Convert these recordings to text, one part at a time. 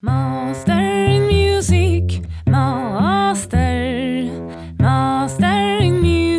Mastering music, master, mastering music.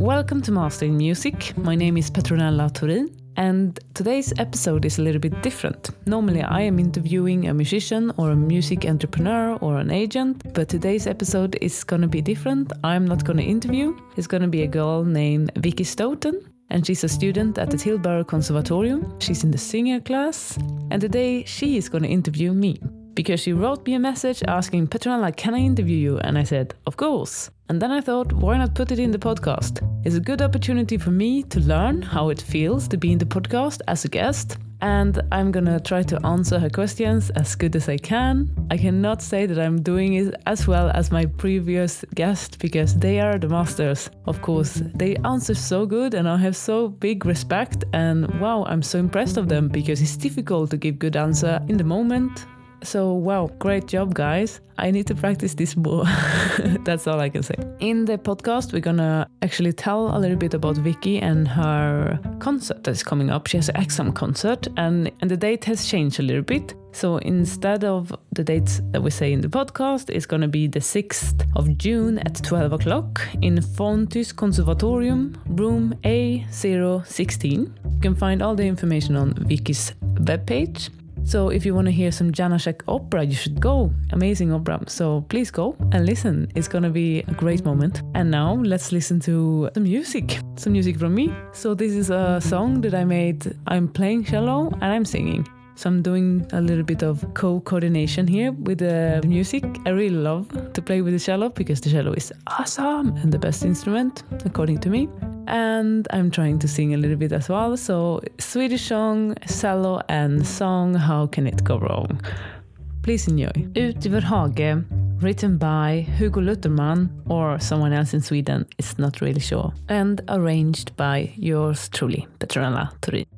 Welcome to Mastering Music. My name is Petronella Torin, and today's episode is a little bit different. Normally, I am interviewing a musician or a music entrepreneur or an agent, but today's episode is gonna be different. I'm not gonna interview, it's gonna be a girl named Vicky Stoughton and she's a student at the Tilburg Conservatorium. She's in the singer class, and today she is going to interview me because she wrote me a message asking Petronella, can I interview you? And I said, of course. And then I thought, why not put it in the podcast? It's a good opportunity for me to learn how it feels to be in the podcast as a guest and I'm gonna try to answer her questions as good as I can. I cannot say that I'm doing it as well as my previous guest because they are the masters. Of course, they answer so good and I have so big respect and wow, I'm so impressed of them because it's difficult to give good answer in the moment so, wow, great job, guys. I need to practice this more. That's all I can say. In the podcast, we're gonna actually tell a little bit about Vicky and her concert that's coming up. She has an exam concert, and, and the date has changed a little bit. So instead of the dates that we say in the podcast, it's gonna be the 6th of June at 12 o'clock in Fontys Conservatorium, room A016. You can find all the information on Vicky's webpage. So if you want to hear some Janacek opera, you should go. Amazing opera. So please go and listen. It's going to be a great moment. And now let's listen to some music. Some music from me. So this is a song that I made. I'm playing cello and I'm singing. So I'm doing a little bit of co-coordination here with the music. I really love to play with the cello because the cello is awesome and the best instrument, according to me. And I'm trying to sing a little bit as well. So Swedish song, cello and song, how can it go wrong? Please enjoy. Ut i hage, written by Hugo Lutherman or someone else in Sweden, it's not really sure. And arranged by yours truly, Petronella Torin.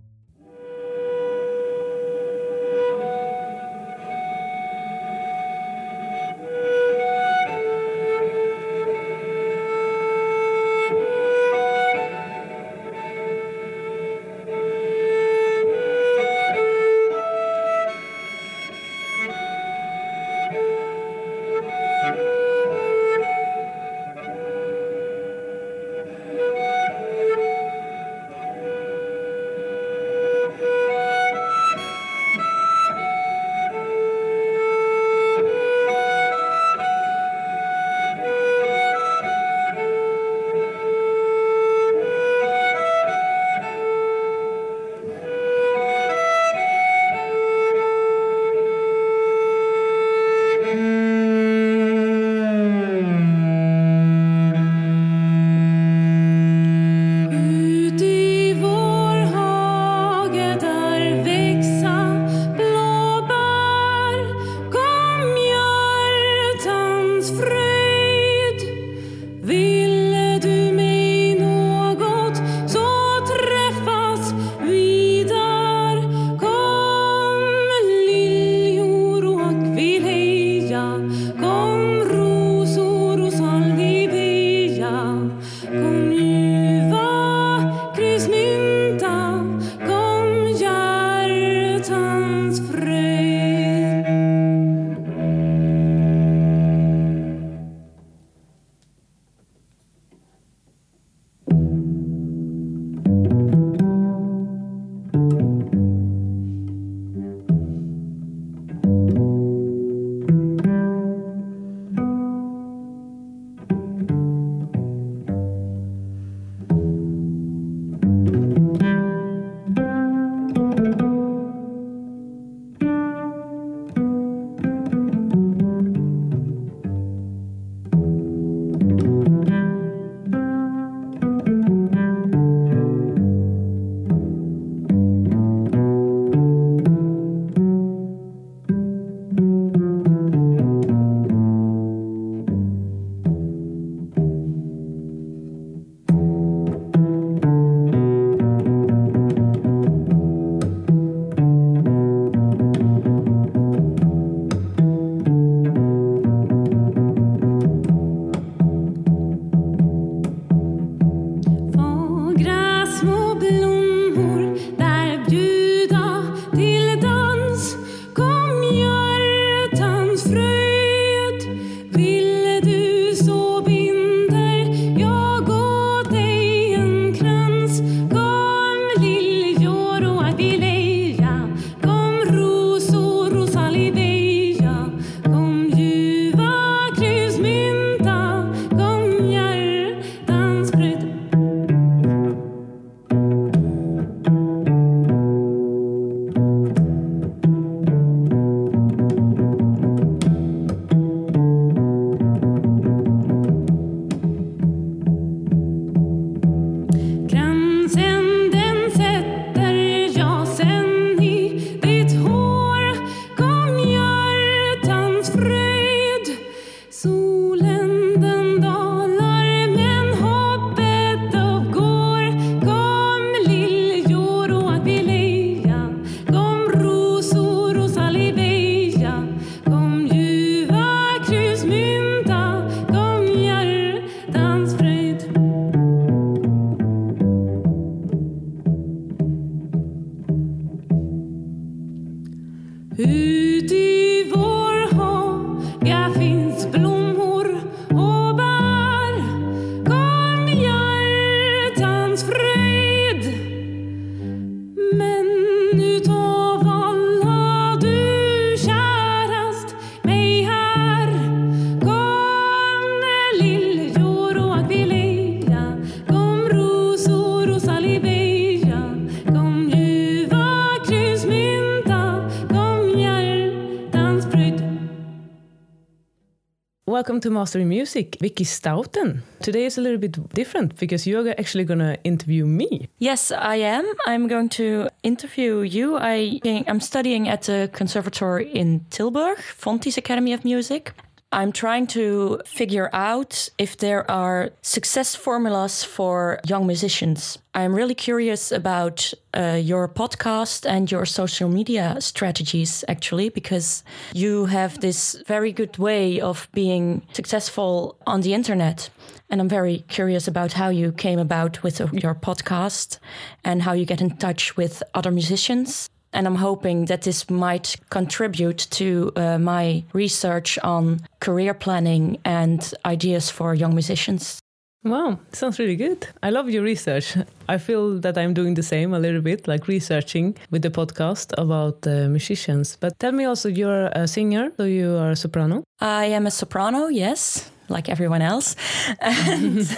Welcome to Mastering Music, Vicky Stouten. Today is a little bit different because you're actually going to interview me. Yes, I am. I'm going to interview you. I, I'm studying at the conservatory in Tilburg, Fontys Academy of Music. I'm trying to figure out if there are success formulas for young musicians. I'm really curious about uh, your podcast and your social media strategies, actually, because you have this very good way of being successful on the internet. And I'm very curious about how you came about with your podcast and how you get in touch with other musicians. And I'm hoping that this might contribute to uh, my research on career planning and ideas for young musicians. Wow, sounds really good. I love your research. I feel that I'm doing the same a little bit, like researching with the podcast about uh, musicians. But tell me also, you're a singer, so you are a soprano. I am a soprano, yes, like everyone else. And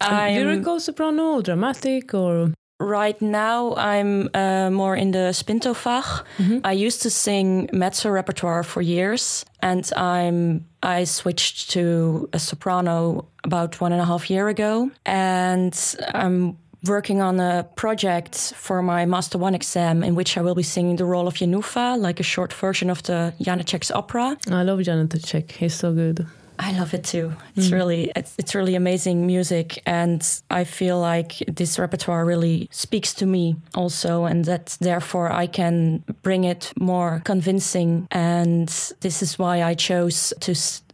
lyrical soprano, or dramatic, or Right now, I'm uh, more in the Spintofach. Mm-hmm. I used to sing mezzo repertoire for years, and I'm I switched to a soprano about one and a half year ago, and I'm working on a project for my Master One exam in which I will be singing the role of Jenufa, like a short version of the Janacek's opera. I love Janacek; he's so good. I love it too. It's mm. really it's, it's really amazing music and I feel like this repertoire really speaks to me also and that therefore I can bring it more convincing and this is why I chose to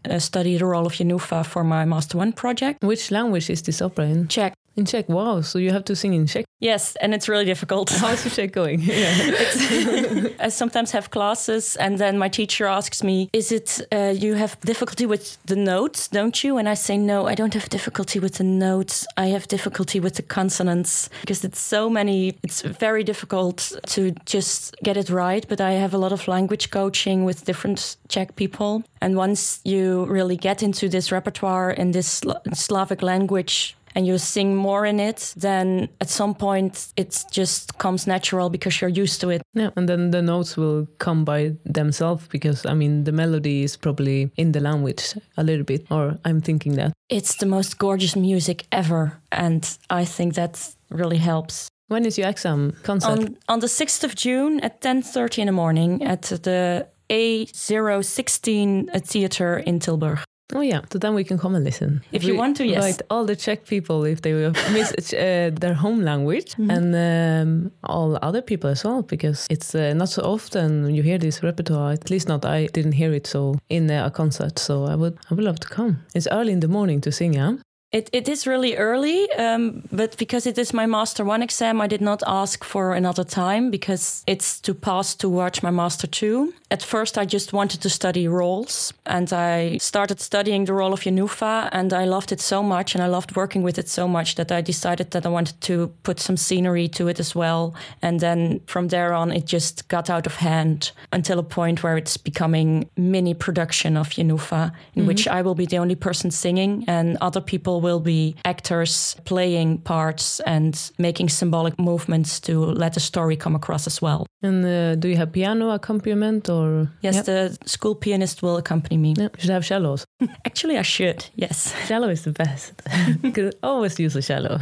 uh, study the role of Jenufa for my Master 1 project. Which language is this opera in? Czech. In Czech, wow! So you have to sing in Czech. Yes, and it's really difficult. How is your Czech going? I sometimes have classes, and then my teacher asks me, "Is it uh, you have difficulty with the notes, don't you?" And I say, "No, I don't have difficulty with the notes. I have difficulty with the consonants because it's so many. It's very difficult to just get it right. But I have a lot of language coaching with different Czech people, and once you really get into this repertoire in this Slavic language." And you sing more in it, then at some point it just comes natural because you're used to it. Yeah, and then the notes will come by themselves because I mean the melody is probably in the language a little bit, or I'm thinking that. It's the most gorgeous music ever, and I think that really helps. When is your exam concert? On, on the 6th of June at 10.30 in the morning at the A016 uh, Theatre in Tilburg. Oh yeah, so then we can come and listen. If you we want to, yes. Right, all the Czech people, if they miss uh, their home language, mm -hmm. and um, all other people as well, because it's uh, not so often you hear this repertoire. At least not I didn't hear it so in uh, a concert. So I would I would love to come. It's early in the morning to sing, yeah. It, it is really early, um, but because it is my Master 1 exam, I did not ask for another time because it's to pass towards my Master 2. At first, I just wanted to study roles, and I started studying the role of Jenufa, and I loved it so much, and I loved working with it so much that I decided that I wanted to put some scenery to it as well. And then from there on, it just got out of hand until a point where it's becoming mini production of Jenufa, in mm-hmm. which I will be the only person singing, and other people will be actors playing parts and making symbolic movements to let the story come across as well. And uh, do you have piano accompaniment or? Yes, yep. the school pianist will accompany me. Yeah. You should have cellos. Actually, I should. Yes, cello is the best. Could always use a cello.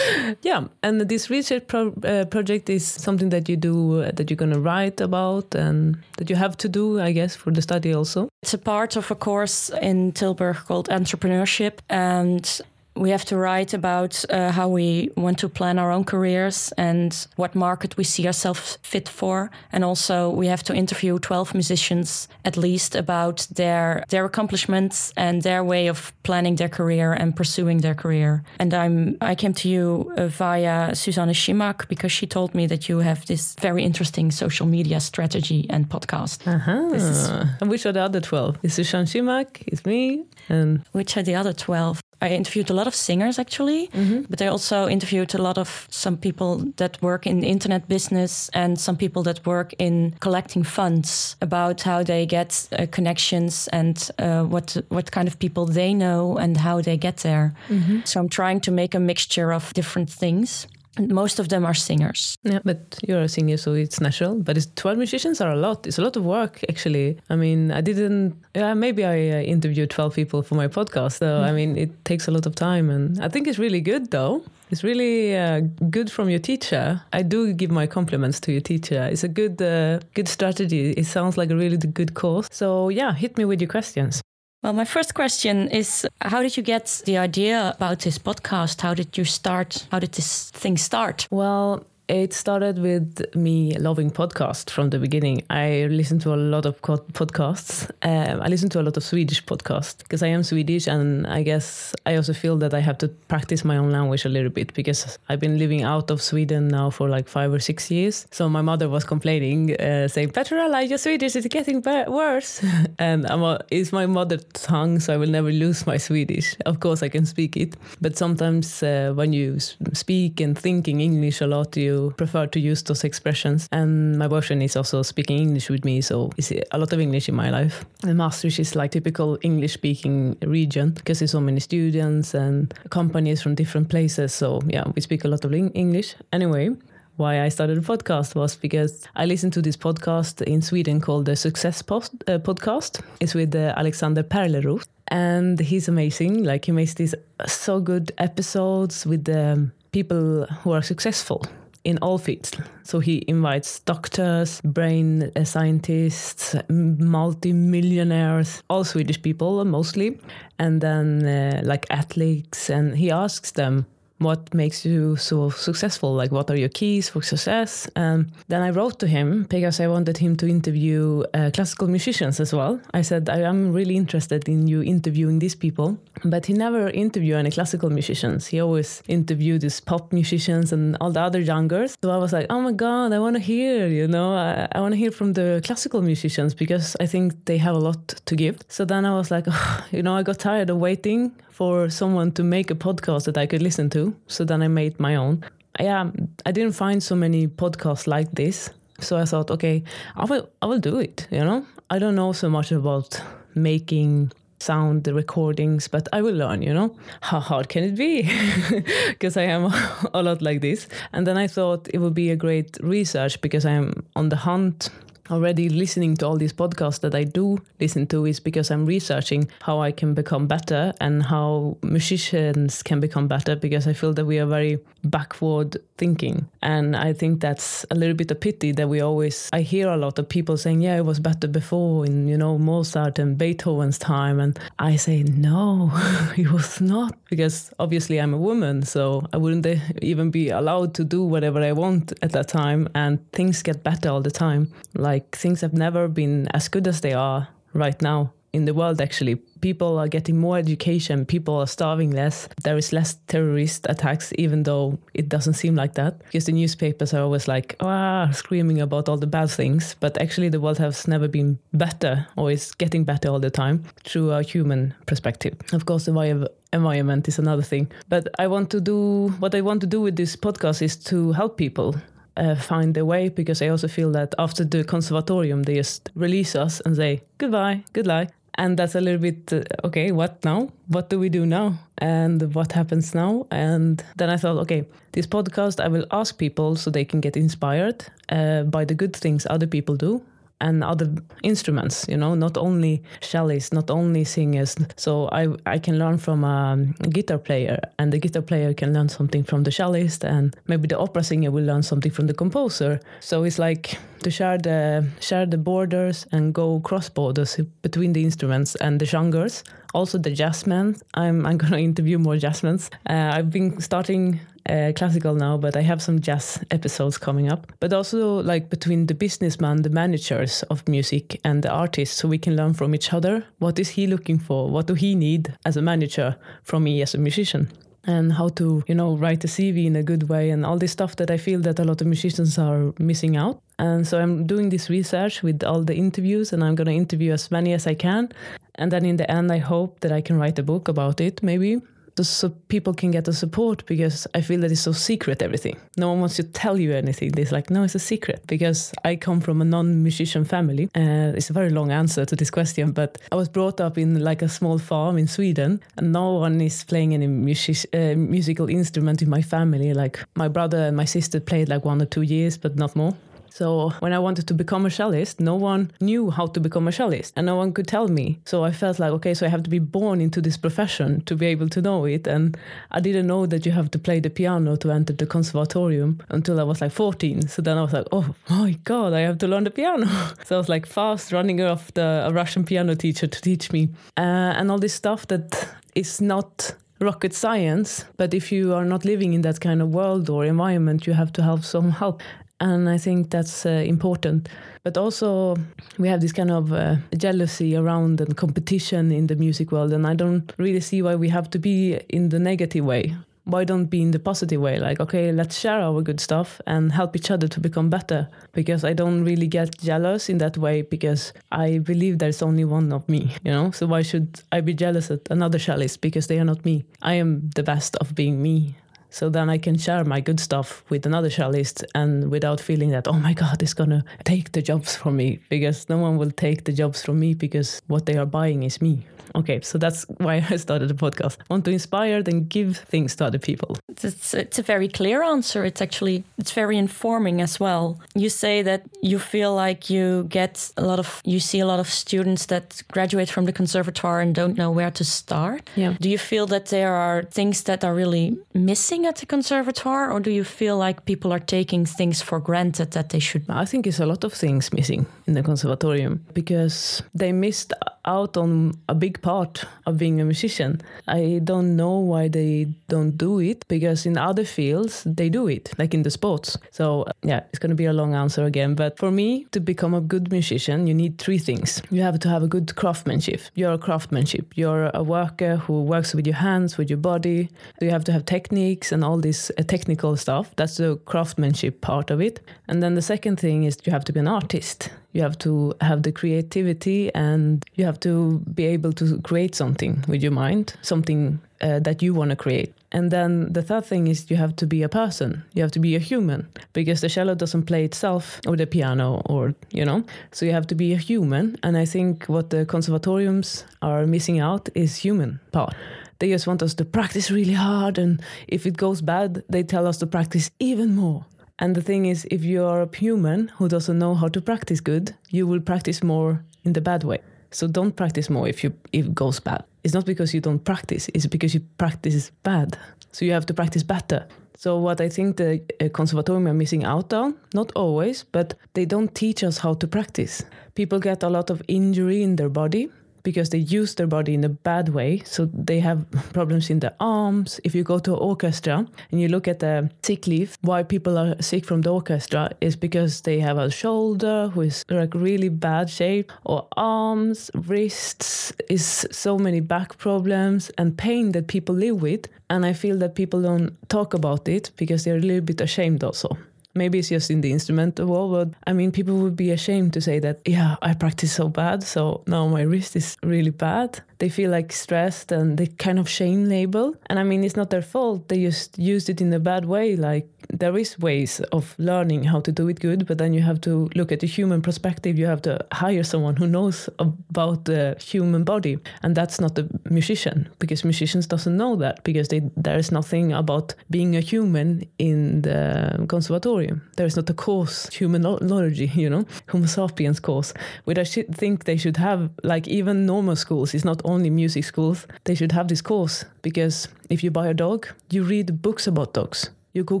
yeah, and this research pro uh, project is something that you do uh, that you're gonna write about and that you have to do, I guess, for the study also. It's a part of a course in Tilburg called entrepreneurship, and we have to write about uh, how we want to plan our own careers and what market we see ourselves fit for. And also, we have to interview 12 musicians at least about their their accomplishments and their way of planning their career and pursuing their career. And I'm I came to you uh, via Susanne Schimak because she told me that you have this very interesting social media strategy and podcast. Uh-huh. Is... And which are the other 12? Is Susanne Schimak, it's me, and which are the other 12? I interviewed a lot of singers actually, mm-hmm. but I also interviewed a lot of some people that work in the internet business and some people that work in collecting funds about how they get uh, connections and uh, what what kind of people they know and how they get there. Mm-hmm. So I'm trying to make a mixture of different things most of them are singers. Yeah, but you're a singer, so it's natural. But it's 12 musicians are a lot. It's a lot of work, actually. I mean, I didn't, yeah, maybe I uh, interviewed 12 people for my podcast. So. I mean, it takes a lot of time. And I think it's really good, though. It's really uh, good from your teacher. I do give my compliments to your teacher. It's a good, uh, good strategy. It sounds like a really good course. So yeah, hit me with your questions. Well, my first question is How did you get the idea about this podcast? How did you start? How did this thing start? Well, it started with me loving podcasts from the beginning. I listened to a lot of podcasts. Um, I listened to a lot of Swedish podcasts because I am Swedish, and I guess I also feel that I have to practice my own language a little bit because I've been living out of Sweden now for like five or six years. So my mother was complaining, uh, saying, "Petrella, your Swedish is getting worse," and a, it's my mother tongue, so I will never lose my Swedish. Of course, I can speak it, but sometimes uh, when you speak and think in English a lot, you prefer to use those expressions. And my boyfriend is also speaking English with me, so it's a lot of English in my life. And Maastricht is like typical English speaking region because there's so many students and companies from different places. So yeah, we speak a lot of English. Anyway, why I started a podcast was because I listened to this podcast in Sweden called the Success Post, uh, Podcast. It's with uh, Alexander Pärleros. And he's amazing. Like he makes these so good episodes with the um, people who are successful in all fields. So he invites doctors, brain scientists, multi-millionaires, all Swedish people mostly, and then uh, like athletes, and he asks them what makes you so successful? Like, what are your keys for success? And then I wrote to him because I wanted him to interview uh, classical musicians as well. I said, I am really interested in you interviewing these people. But he never interviewed any classical musicians. He always interviewed these pop musicians and all the other youngers. So I was like, oh my God, I want to hear, you know, I, I want to hear from the classical musicians because I think they have a lot to give. So then I was like, oh, you know, I got tired of waiting for someone to make a podcast that I could listen to. So then I made my own. Yeah, I didn't find so many podcasts like this. So I thought, okay, I will I will do it, you know? I don't know so much about making sound recordings, but I will learn, you know? How hard can it be? Because I am a lot like this. And then I thought it would be a great research because I am on the hunt already listening to all these podcasts that I do listen to is because I'm researching how I can become better and how musicians can become better because I feel that we are very backward thinking. And I think that's a little bit a pity that we always, I hear a lot of people saying, yeah, it was better before in, you know, Mozart and Beethoven's time. And I say, no, it was not because obviously I'm a woman. So I wouldn't even be allowed to do whatever I want at that time. And things get better all the time. Like like things have never been as good as they are right now in the world actually. People are getting more education. People are starving less. There is less terrorist attacks even though it doesn't seem like that. Because the newspapers are always like ah screaming about all the bad things. But actually the world has never been better or is getting better all the time through a human perspective. Of course the environment is another thing. But i want to do what i want to do with this podcast is to help people uh, find their way. Because I also feel that after the conservatorium they just release us and say goodbye, good luck. And that's a little bit uh, okay, what now? What do we do now? And what happens now? And then I thought, okay, this podcast I will ask people so they can get inspired uh, by the good things other people do and other instruments you know not only cellists not only singers so i i can learn from a guitar player and the guitar player can learn something from the cellist and maybe the opera singer will learn something from the composer so it's like to share the share the borders and go cross borders between the instruments and the genres also the jazzmen. I'm I'm gonna interview more jazzmen. Uh, I've been starting uh, classical now, but I have some jazz episodes coming up. But also like between the businessman, the managers of music, and the artists, so we can learn from each other. What is he looking for? What do he need as a manager from me as a musician? And how to, you know, write a CV in a good way, and all this stuff that I feel that a lot of musicians are missing out. And so I'm doing this research with all the interviews, and I'm going to interview as many as I can. And then in the end, I hope that I can write a book about it, maybe so people can get the support because I feel that it's so secret everything. No one wants to tell you anything. It's like, no, it's a secret because I come from a non-musician family. Uh, it's a very long answer to this question, but I was brought up in like a small farm in Sweden and no one is playing any music, uh, musical instrument in my family. Like my brother and my sister played like one or two years, but not more. So when I wanted to become a cellist, no one knew how to become a cellist and no one could tell me. So I felt like, okay, so I have to be born into this profession to be able to know it. And I didn't know that you have to play the piano to enter the conservatorium until I was like 14. So then I was like, oh my God, I have to learn the piano. so I was like fast running off the a Russian piano teacher to teach me. Uh, and all this stuff that is not rocket science but if you are not living in that kind of world or environment you have to have some help and I think that's uh, important. But also, we have this kind of uh, jealousy around and competition in the music world, and I don't really see why we have to be in the negative way. Why don't be in the positive way? Like, okay, let's share our good stuff and help each other to become better. Because I don't really get jealous in that way because I believe there's only one of me, you know? So why should I be jealous at another cellist because they are not me? I am the best of being me so then I can share my good stuff with another cellist and without feeling that, oh my God, it's going to take the jobs from me because no one will take the jobs from me because what they are buying is me. Okay, so that's why I started the podcast. I want to inspire and give things to other people. It's, it's a very clear answer. It's actually it's very informing as well. You say that you feel like you get a lot of you see a lot of students that graduate from the conservatoire and don't know where to start. Yeah. Do you feel that there are things that are really missing at the conservatoire or do you feel like people are taking things for granted that they should? I think it's a lot of things missing in the conservatorium because they missed out on a big part of being a musician. I don't know why they don't do it because in other fields they do it, like in the sports. So, yeah, it's going to be a long answer again. But for me, to become a good musician, you need three things. You have to have a good craftsmanship. You're a craftsmanship. You're a worker who works with your hands, with your body. You have to have techniques and all this uh, technical stuff. That's the craftsmanship part of it. And then the second thing is you have to be an artist you have to have the creativity and you have to be able to create something with your mind, something uh, that you want to create. And then the third thing is you have to be a person. You have to be a human because the cello doesn't play itself or the piano or, you know. So you have to be a human. And I think what the conservatoriums are missing out is human part. They just want us to practice really hard. And if it goes bad, they tell us to practice even more. And the thing is, if you are a human who doesn't know how to practice good, you will practice more in the bad way. So don't practice more if you if it goes bad. It's not because you don't practice; it's because you practice is bad. So you have to practice better. So what I think the uh, conservatorium are missing out on, not always, but they don't teach us how to practice. People get a lot of injury in their body because they use their body in a bad way. So they have problems in the arms. If you go to an orchestra and you look at the sick leave, why people are sick from the orchestra is because they have a shoulder who is like really bad shape, or arms, wrists, is so many back problems and pain that people live with. And I feel that people don't talk about it because they're a little bit ashamed also maybe it's just in the instrument world, but I mean, people would be ashamed to say that, yeah, I practice so bad, so now my wrist is really bad. They feel like stressed and they kind of shame label. And I mean, it's not their fault. They just used it in a bad way. Like, there is ways of learning how to do it good, but then you have to look at the human perspective. You have to hire someone who knows about the human body, and that's not the musician because musicians doesn't know that because they, there is nothing about being a human in the conservatorium. There is not a course humanology, you know, Homo sapiens course, which I think they should have. Like even normal schools, it's not only music schools. They should have this course because if you buy a dog, you read books about dogs you go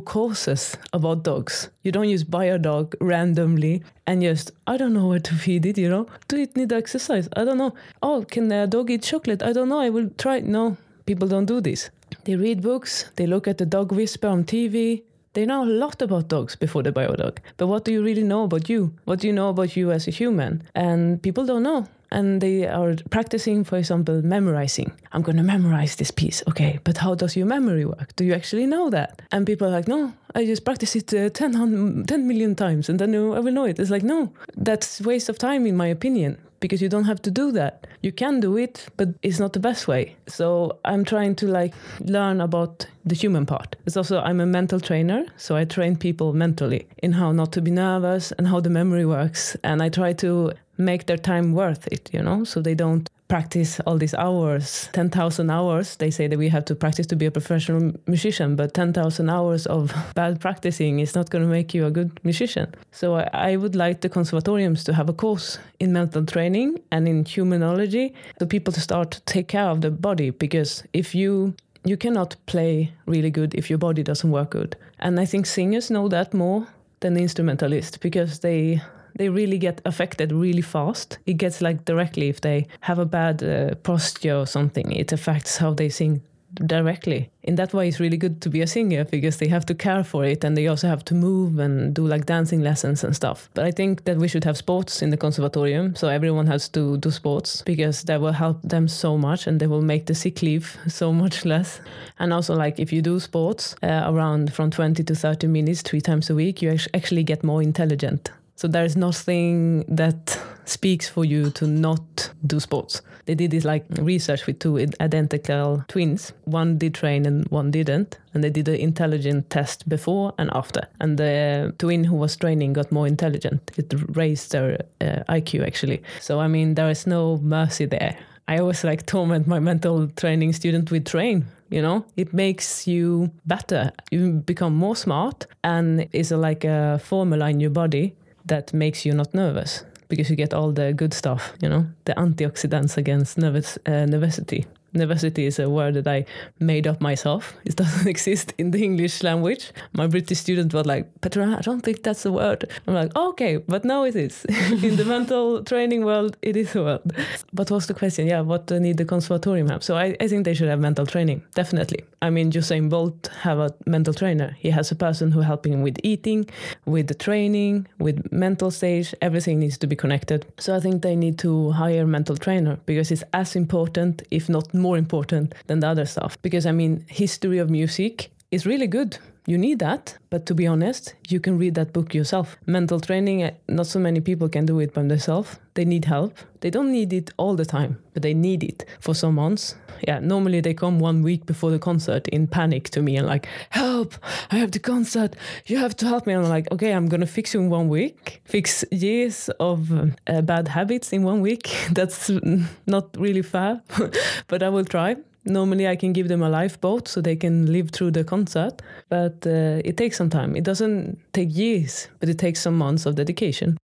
courses about dogs. You don't just buy a dog randomly and just, I don't know where to feed it, you know? Do it need exercise? I don't know. Oh, can a dog eat chocolate? I don't know. I will try. No, people don't do this. They read books, they look at the dog whisper on TV. They know a lot about dogs before they buy a dog. But what do you really know about you? What do you know about you as a human? And people don't know and they are practicing, for example, memorizing. I'm going to memorize this piece. Okay, but how does your memory work? Do you actually know that? And people are like, no, I just practice it uh, 10, 10 million times and then I will know it. It's like, no, that's waste of time, in my opinion because you don't have to do that. You can do it, but it's not the best way. So I'm trying to like learn about the human part. It's also I'm a mental trainer, so I train people mentally in how not to be nervous and how the memory works, and I try to make their time worth it, you know, so they don't practice all these hours 10,000 hours. They say that we have to practice to be a professional musician but 10,000 hours of bad practicing is not going to make you a good musician. So I, I, would like the conservatoriums to have a course in mental training and in humanology so people to start to take care of the body because if you you cannot play really good if your body doesn't work good. And i think singers know that more than instrumentalists because they they really get affected really fast. It gets like directly if they have a bad uh, posture or something, it affects how they sing directly. In that way, it's really good to be a singer because they have to care for it and they also have to move and do like dancing lessons and stuff. But I think that we should have sports in the conservatorium, so everyone has to do sports because that will help them so much and they will make the sick leave so much less. And also, like if you do sports uh, around from 20 to 30 minutes three times a week, you actually get more intelligent so there is nothing that speaks for you to not do sports. They did this like research with two identical twins. One did train and one didn't. And they did an intelligent test before and after. And the twin who was training got more intelligent. It raised their uh, IQ actually. So I mean, there is no mercy there. I always like torment my mental training student with train you know it makes you better you become more smart and it's like a formula in your body that makes you not nervous because you get all the good stuff, you know, the antioxidants against nervous uh. Nervosity is a word that I made up myself. It doesn't exist in the English language. My British student was like, Petra, I don't think that's a word. I'm like, oh, okay, but now it is. in the mental training world, it is a word. But what's the question? Yeah, what do need the conservatorium have? So I, I think they should have mental training, definitely. I mean, Usain Bolt have a mental trainer. He has a person who helping him with eating, with the training, with mental stage. Everything needs to be connected. So I think they need to hire a mental trainer because it's as important, if not more important than the other stuff. Because I mean, history of music is really good. You need that, but to be honest, you can read that book yourself. Mental training, eh, not so many people can do it by themselves. They need help. They don't need it all the time, but they need it for some months. Yeah, normally they come one week before the concert in panic to me and like, help, I have the concert, you have to help me. And I'm like, okay, I'm gonna fix you in one week, fix years of uh, bad habits in one week. That's not really fair, but I will try. Normally, I can give them a lifeboat so they can live through the concert, but uh, it takes some time. It doesn't take years, but it takes some months of dedication.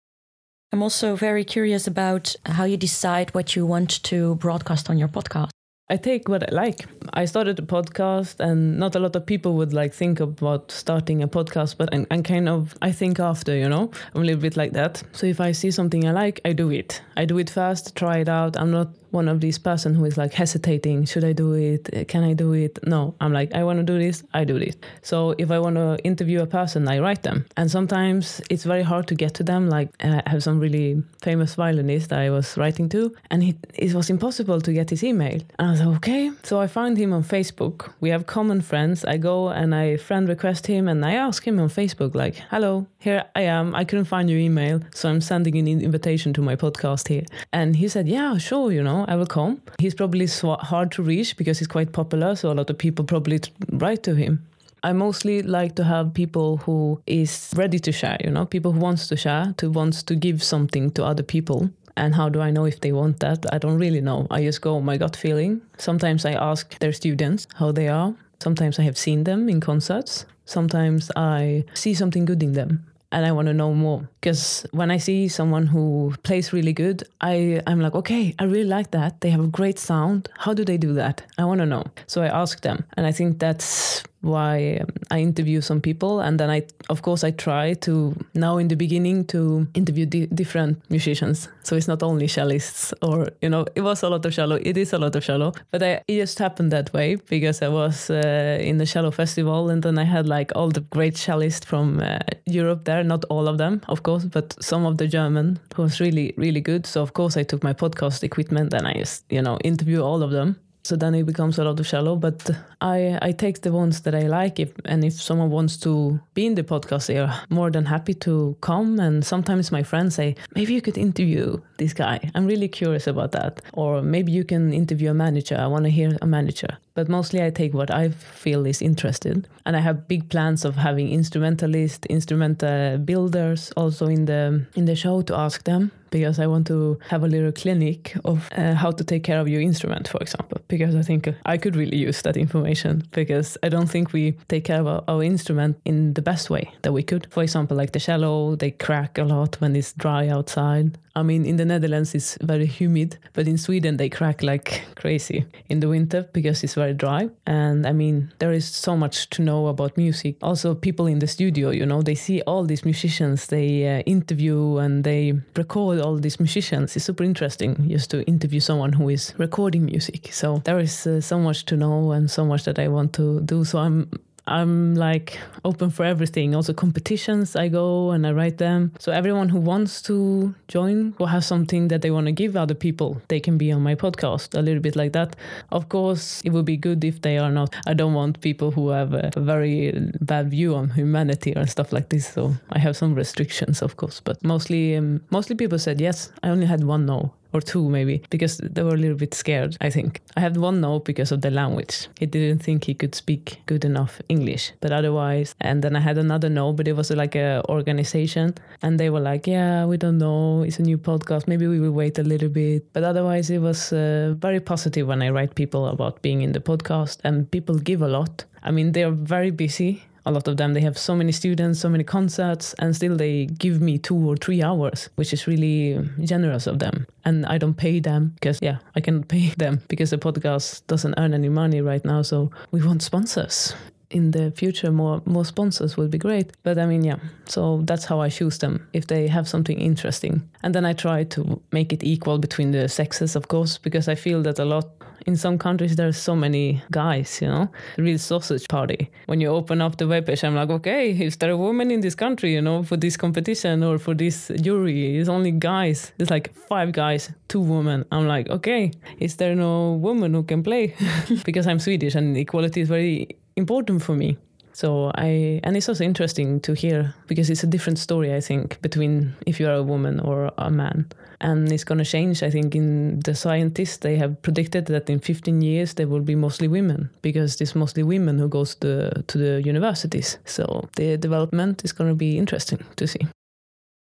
I'm also very curious about how you decide what you want to broadcast on your podcast. I take what I like. I started a podcast, and not a lot of people would like think about starting a podcast, but I'm, I'm, kind of I think after, you know, I'm a little bit like that. So if I see something I like, I do it. I do it fast, try it out. I'm not one of these person who is like hesitating should i do it? Can i do it? No i'm like i want to do this i do this. So if i want to interview a person i write them. And sometimes it's very hard to get to them. Like i have some really famous violinist i was writing to and he, it was impossible to get his email. And i was like okay. So i find him on facebook. We have common friends. I go and i friend request him and i ask him on facebook like hello here i am. I couldn't find your email so i'm sending an invitation to my podcast here. And he said yeah sure you know I will come. He's probably hard to reach because he's quite popular, so a lot of people probably write to him. I mostly like to have people who is ready to share, you know, people who wants to share, to wants to give something to other people. And how do I know if they want that? I don't really know. I just go oh my gut feeling. Sometimes I ask their students how they are. Sometimes I have seen them in concerts. Sometimes I see something good in them and I want to know more. Because when I see someone who plays really good, I, I'm like, okay, I really like that. They have a great sound. How do they do that? I want to know. So I ask them. And I think that's why I interview some people, and then I, of course, I try to now in the beginning to interview di- different musicians. So it's not only cellists, or you know, it was a lot of cello. It is a lot of cello, but I, it just happened that way because I was uh, in the cello festival, and then I had like all the great cellists from uh, Europe there. Not all of them, of course, but some of the German who was really really good. So of course I took my podcast equipment and I just you know interview all of them so then it becomes a lot of shallow but i i take the ones that i like if, and if someone wants to be in the podcast they are more than happy to come. And sometimes my friends say maybe you could interview this guy. I'm really curious about that. Or maybe you can interview a manager. I want to hear a manager but mostly I take what I feel is interested. And I have big plans of having instrumentalists, instrumental builders also in the in the show to ask them because I want to have a little clinic of uh, how to take care of your instrument, for example. Because I think I could really use that information because I don't think we take care of our, our instrument in the best way that we could. For example, like the cello, they crack a lot when it's dry outside. I mean, in the Netherlands, it's very humid, but in Sweden, they crack like crazy in the winter because it's very dry. And I mean, there is so much to know about music. Also, people in the studio, you know, they see all these musicians, they uh, interview and they record all these musicians. It's super interesting just to interview someone who is recording music. So there is uh, so much to know and so much that I want to do. So I'm I'm like open for everything. Also competitions, I go and I write them. So everyone who wants to join or have something that they want to give other people, they can be on my podcast. A little bit like that. Of course, it would be good if they are not. I don't want people who have a, a very bad view on humanity or stuff like this. So I have some restrictions, of course. But mostly, um, mostly people said yes. I only had one no or two maybe because they were a little bit scared i think. I had one no because of the language. He didn't think he could speak good enough english but otherwise and then i had another no but it was like a organization and they were like yeah we don't know it's a new podcast maybe we will wait a little bit. But otherwise it was uh, very positive when i write people about being in the podcast and people give a lot. I mean they're very busy a lot of them they have so many students so many concerts and still they give me two or three hours which is really generous of them. And i don't pay them because yeah i can pay them because the podcast doesn't earn any money right now so we want sponsors. In the future more more sponsors would be great. But i mean yeah so that's how i choose them if they have something interesting. And then i try to make it equal between the sexes of course because i feel that a lot in some countries there's so many guys you know? Real sausage party. When you open up the webpage i'm like okay is there a woman in this country you know for this competition or for this jury it's only guys. There's like five guys two women. I'm like okay is there no woman who can play? Because i'm swedish and equality is very important for me so I and it's also interesting to hear because it's a different story I think between if you are a woman or a man. And it's going to change I think in the scientists they have predicted that in 15 years there will be mostly women because it's mostly women who goes to the, to the universities. So the development is going to be interesting to see.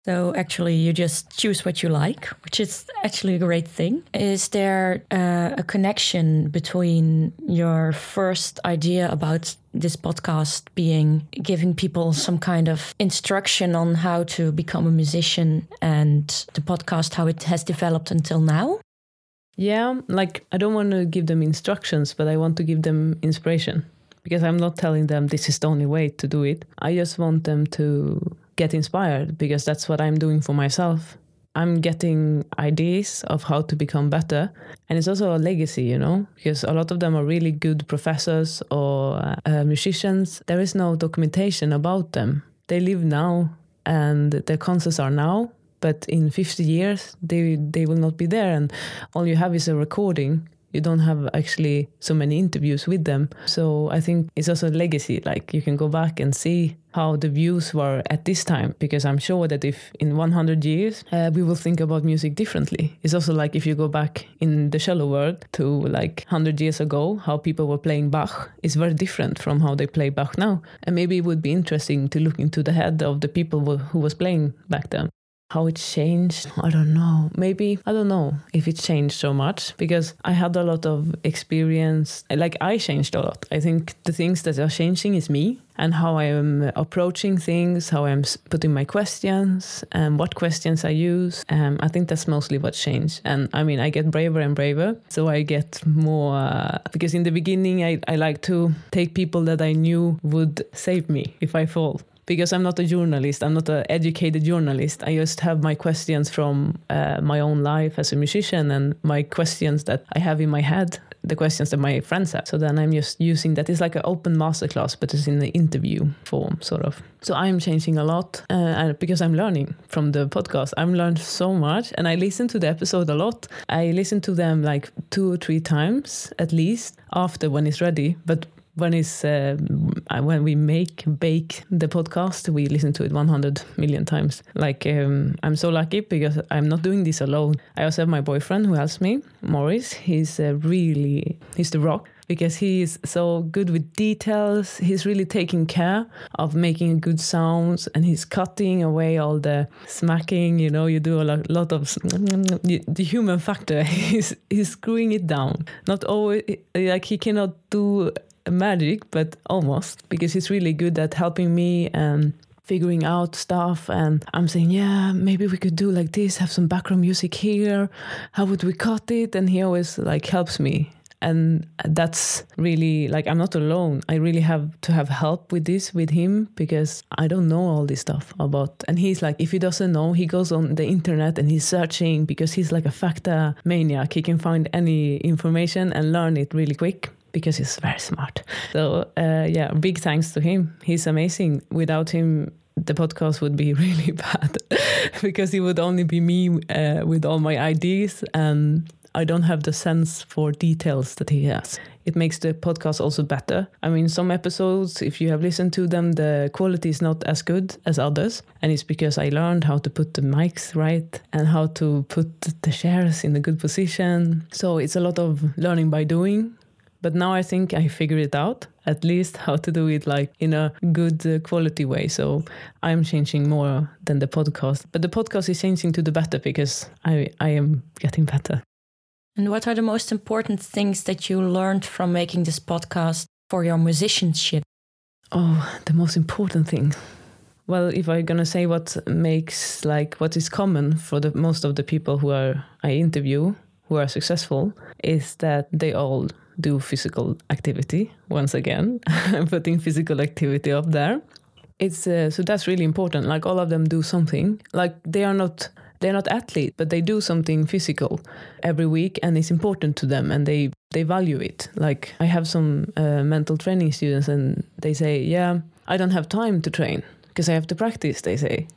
So actually, you just choose what you like, which is actually a great thing. Is there uh, a connection between your first idea about this podcast being giving people some kind of instruction on how to become a musician and the podcast how it has developed until now? Yeah, like I don't want to give them instructions, but I want to give them inspiration because I'm not telling them this is the only way to do it. I just want them to get inspired because that's what I'm doing for myself. I'm getting ideas of how to become better. And it's also a legacy, you know, because a lot of them are really good professors or uh, musicians. There is no documentation about them. They live now and their concerts are now, but in 50 years, they, they will not be there. And all you have is a recording you don't have actually so many interviews with them. So I think it's also a legacy. Like you can go back and see how the views were at this time, because I'm sure that if in 100 years uh, we will think about music differently. It's also like if you go back in the cello world to like 100 years ago, how people were playing Bach is very different from how they play Bach now. And maybe it would be interesting to look into the head of the people who was playing back then. How it changed i don't know. Maybe i don't know if it changed so much because i had a lot of experience. Like i changed a lot. I think the things that are changing is me and how i am approaching things how i'm putting my questions and what questions i use. Um, i think that's mostly what changed. And i mean i get braver and braver so i get more uh, because in the beginning I, I like to take people that i knew would save me if i fall because I'm not a journalist. I'm not an educated journalist. I just have my questions from uh, my own life as a musician and my questions that I have in my head, the questions that my friends have. So then I'm just using that. It's like an open masterclass, but it's in the interview form, sort of. So I'm changing a lot uh, because I'm learning from the podcast. I'm learned so much and I listen to the episode a lot. I listen to them like two or three times at least after when it's ready. But when it's uh, when we make bake the podcast we listen to it 100 million times like um, i'm so lucky because i'm not doing this alone i also have my boyfriend who helps me morris he's uh, really he's the rock because he is so good with details. He's really taking care of making good sounds and he's cutting away all the smacking. You know, you do a lot, lot of the human factor. He's he's screwing it down. Not always like he cannot do magic, but almost because he's really good at helping me and figuring out stuff and I'm saying, yeah, maybe we could do like this, have some background music here. How would we cut it? And he always like helps me. And that's really like I'm not alone. I really have to have help with this with him because I don't know all this stuff about. And he's like, if he doesn't know, he goes on the internet and he's searching because he's like a facta maniac. He can find any information and learn it really quick because he's very smart. So uh, yeah, big thanks to him. He's amazing. Without him, the podcast would be really bad because it would only be me uh, with all my ideas and I don't have the sense for details that he has. It makes the podcast also better. I mean, some episodes, if you have listened to them, the quality is not as good as others. And it's because I learned how to put the mics right and how to put the chairs in a good position. So it's a lot of learning by doing. But now I think I figured it out, at least how to do it like in a good uh, quality way. So I'm changing more than the podcast. But the podcast is changing to the better because I, I am getting better. And what are the most important things that you learned from making this podcast for your musicianship? Oh, the most important thing. Well, if I'm gonna say what makes like what is common for the most of the people who are I interview who are successful is that they all do physical activity once again i'm putting physical activity up there. It's uh, so that's really important. Like all of them do something. Like they are not they're not athletes but they do something physical every week and it's important to them and they they value it. Like i have some uh, mental training students and they say yeah i don't have time to train because i have to practice they say.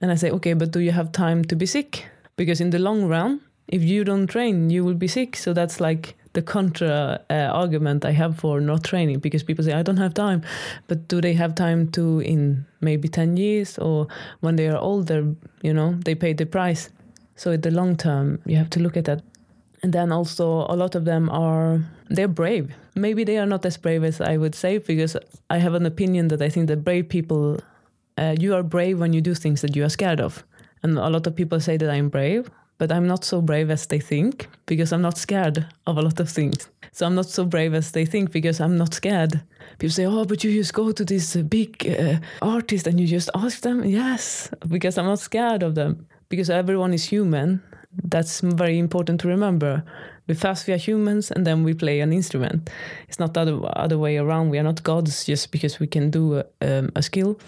And i say okay but do you have time to be sick? Because in the long run if you don't train you will be sick. So that's like the contra uh, argument I have for not training because people say I don't have time, but do they have time to in maybe ten years or when they are older? You know, they pay the price. So in the long term, you have to look at that. And then also a lot of them are they're brave. Maybe they are not as brave as I would say because I have an opinion that I think that brave people, uh, you are brave when you do things that you are scared of. And a lot of people say that I'm brave but I'm not so brave as they think because I'm not scared of a lot of things. So I'm not so brave as they think because I'm not scared. People say, "Oh, but you just go to this uh, big uh, artist and you just ask them." Yes, because I'm not scared of them. Because everyone is human. That's very important to remember. We first we are humans and then we play an instrument. It's not the other, other way around. We are not gods just because we can do a, um, a skill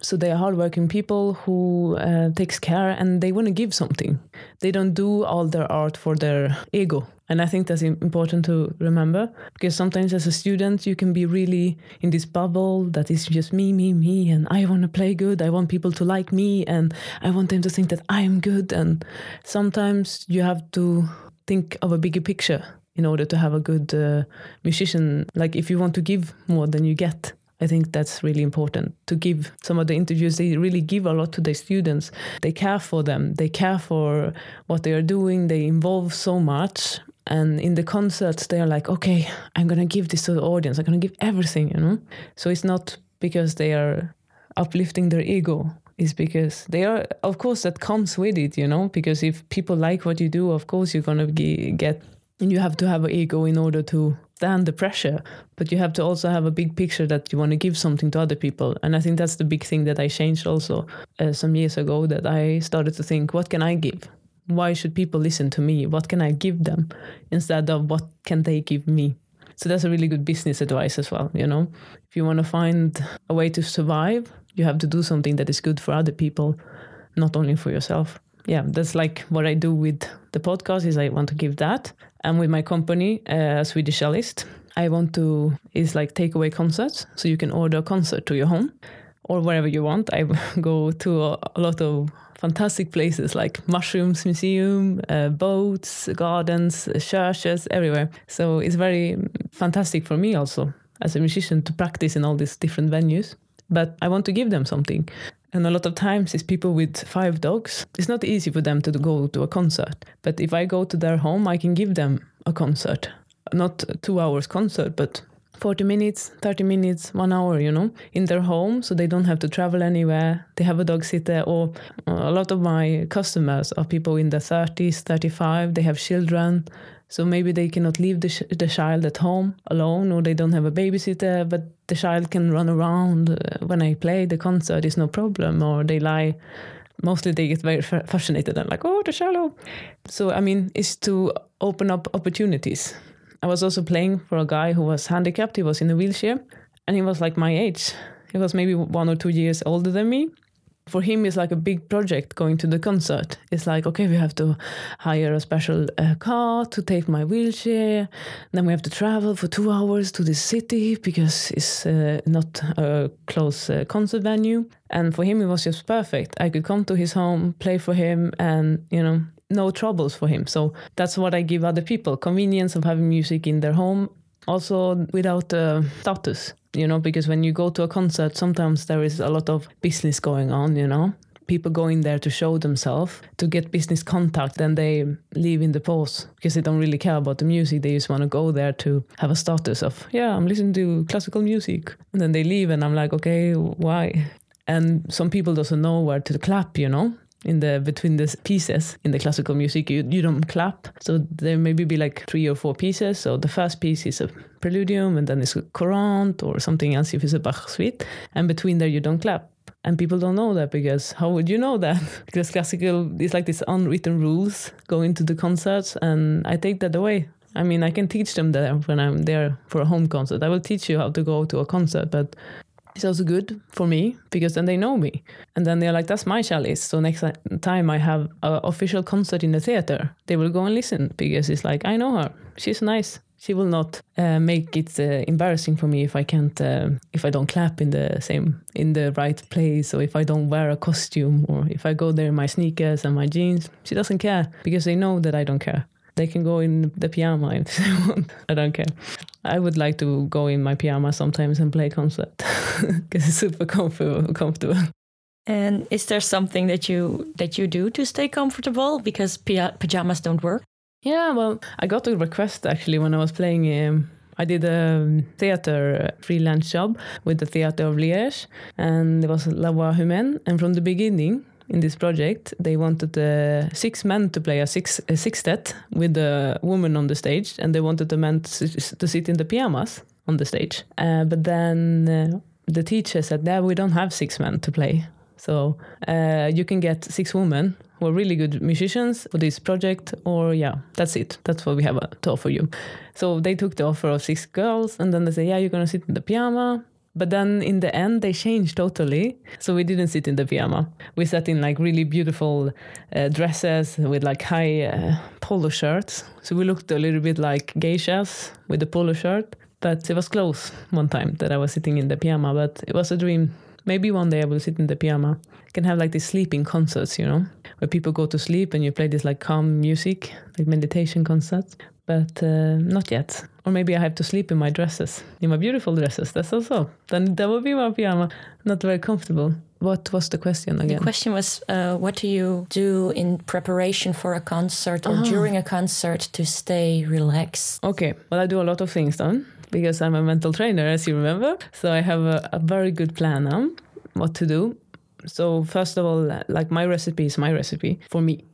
so they are hardworking people who uh, takes care and they want to give something. They don't do all their art for their ego. And i think that's important to remember because sometimes as a student you can be really in this bubble that is just me me me and i want to play good. I want people to like me and i want them to think that i am good. And sometimes you have to think of a bigger picture in order to have a good uh, musician. Like if you want to give more than you get I think that's really important to give some of the interviews. They really give a lot to their students. They care for them. They care for what they are doing. They involve so much. And in the concerts, they are like, okay, I'm going to give this to the audience. I'm going to give everything, you know? So it's not because they are uplifting their ego. is because they are, of course, that comes with it, you know, because if people like what you do, of course, you're going to get, and you have to have an ego in order to stand the pressure, but you have to also have a big picture that you want to give something to other people. And I think that's the big thing that I changed also uh, some years ago that I started to think, what can I give? Why should people listen to me? What can I give them instead of what can they give me? So that's a really good business advice as well, you know. If you want to find a way to survive, you have to do something that is good for other people, not only for yourself. Yeah, that's like what I do with the podcast is I want to give that. And with my company, uh, Swedish Cellist, I want to is like takeaway concerts. So you can order a concert to your home or wherever you want. I go to a, a lot of fantastic places like mushrooms museum, uh, boats, gardens, churches, everywhere. So it's very fantastic for me also as a musician to practice in all these different venues. But I want to give them something. And a lot of times it's people with five dogs. It's not easy for them to go to a concert. But if I go to their home, I can give them a concert. Not two hours concert, but 40 minutes, 30 minutes, one hour, you know, in their home. So they don't have to travel anywhere. They have a dog sitter. Or uh, a lot of my customers are people in their 30s, 35. They have children. So maybe they cannot leave the, sh- the child at home alone, or they don't have a babysitter, but the child can run around uh, when I play the concert, it's no problem, or they lie. Mostly they get very fascinated and like, oh, the cello. So, I mean, it's to open up opportunities. I was also playing for a guy who was handicapped, he was in a wheelchair, and he was like my age. He was maybe one or two years older than me for him it's like a big project going to the concert. It's like okay we have to hire a special uh, car to take my wheelchair. Then we have to travel for two hours to the city because it's uh, not a close uh, concert venue. And for him it was just perfect. I could come to his home play for him and you know no troubles for him. So that's what i give other people convenience of having music in their home also without uh, status you know, because when you go to a concert, sometimes there is a lot of business going on, you know. People go in there to show themselves, to get business contact, then they leave in the pause because they don't really care about the music. They just want to go there to have a status of, yeah, I'm listening to classical music. And then they leave, and I'm like, okay, why? And some people doesn't know where to clap, you know in the between the pieces in the classical music you, you don't clap. So there maybe be like three or four pieces. So the first piece is a preludium and then it's a courante or something else if it's a bach suite. And between there you don't clap. And people don't know that because how would you know that? Because classical is like these unwritten rules going to the concerts. And i take that away. I mean i can teach them that when i'm there for a home concert. I will teach you how to go to a concert but it's also good for me because then they know me. And then they're like that's my cellist so next time i have an official concert in the theater they will go and listen because it's like i know her. She's nice. She will not uh, make it uh, embarrassing for me if i can't uh, if i don't clap in the same in the right place or if i don't wear a costume or if i go there in my sneakers and my jeans. She doesn't care because they know that i don't care they can go in the pyjama if they want. I don't care. I would like to go in my pyjama sometimes and play concert because it's super comfortable. comfortable. And is there something that you that you do to stay comfortable because pajamas don't work? Yeah, well, I got a request actually when I was playing. Um, I did a theater freelance job with the Theater of Liège, and it was La Voix Humaine. And from the beginning, in this project, they wanted uh, six men to play a six a sextet with a woman on the stage, and they wanted the men to, sit in the pyjamas on the stage. Uh, but then uh, the teacher said, "Yeah, we don't have six men to play, so uh, you can get six women who are really good musicians for this project, or yeah, that's it. That's what we have uh, to offer you." So they took the offer of six girls, and then they said, "Yeah, you're gonna sit in the pyjama." But then in the end, they changed totally. So we didn't sit in the pyjama. We sat in like really beautiful uh, dresses with like high uh, polo shirts. So we looked a little bit like geishas with the polo shirt. But it was close one time that I was sitting in the pyjama. But it was a dream. Maybe one day I will sit in the pyjama. Can have like these sleeping concerts, you know, where people go to sleep and you play this like calm music, like meditation concerts but uh, not yet. Or maybe I have to sleep in my dresses, in my beautiful dresses. That's also then that would be my pyjama. Not very comfortable. What was the question again? The question was, uh, what do you do in preparation for a concert or oh. during a concert to stay relaxed? Okay, well, I do a lot of things then because I'm a mental trainer, as you remember. So I have a, a very good plan on what to do So first of all, like my recipe is my recipe for me.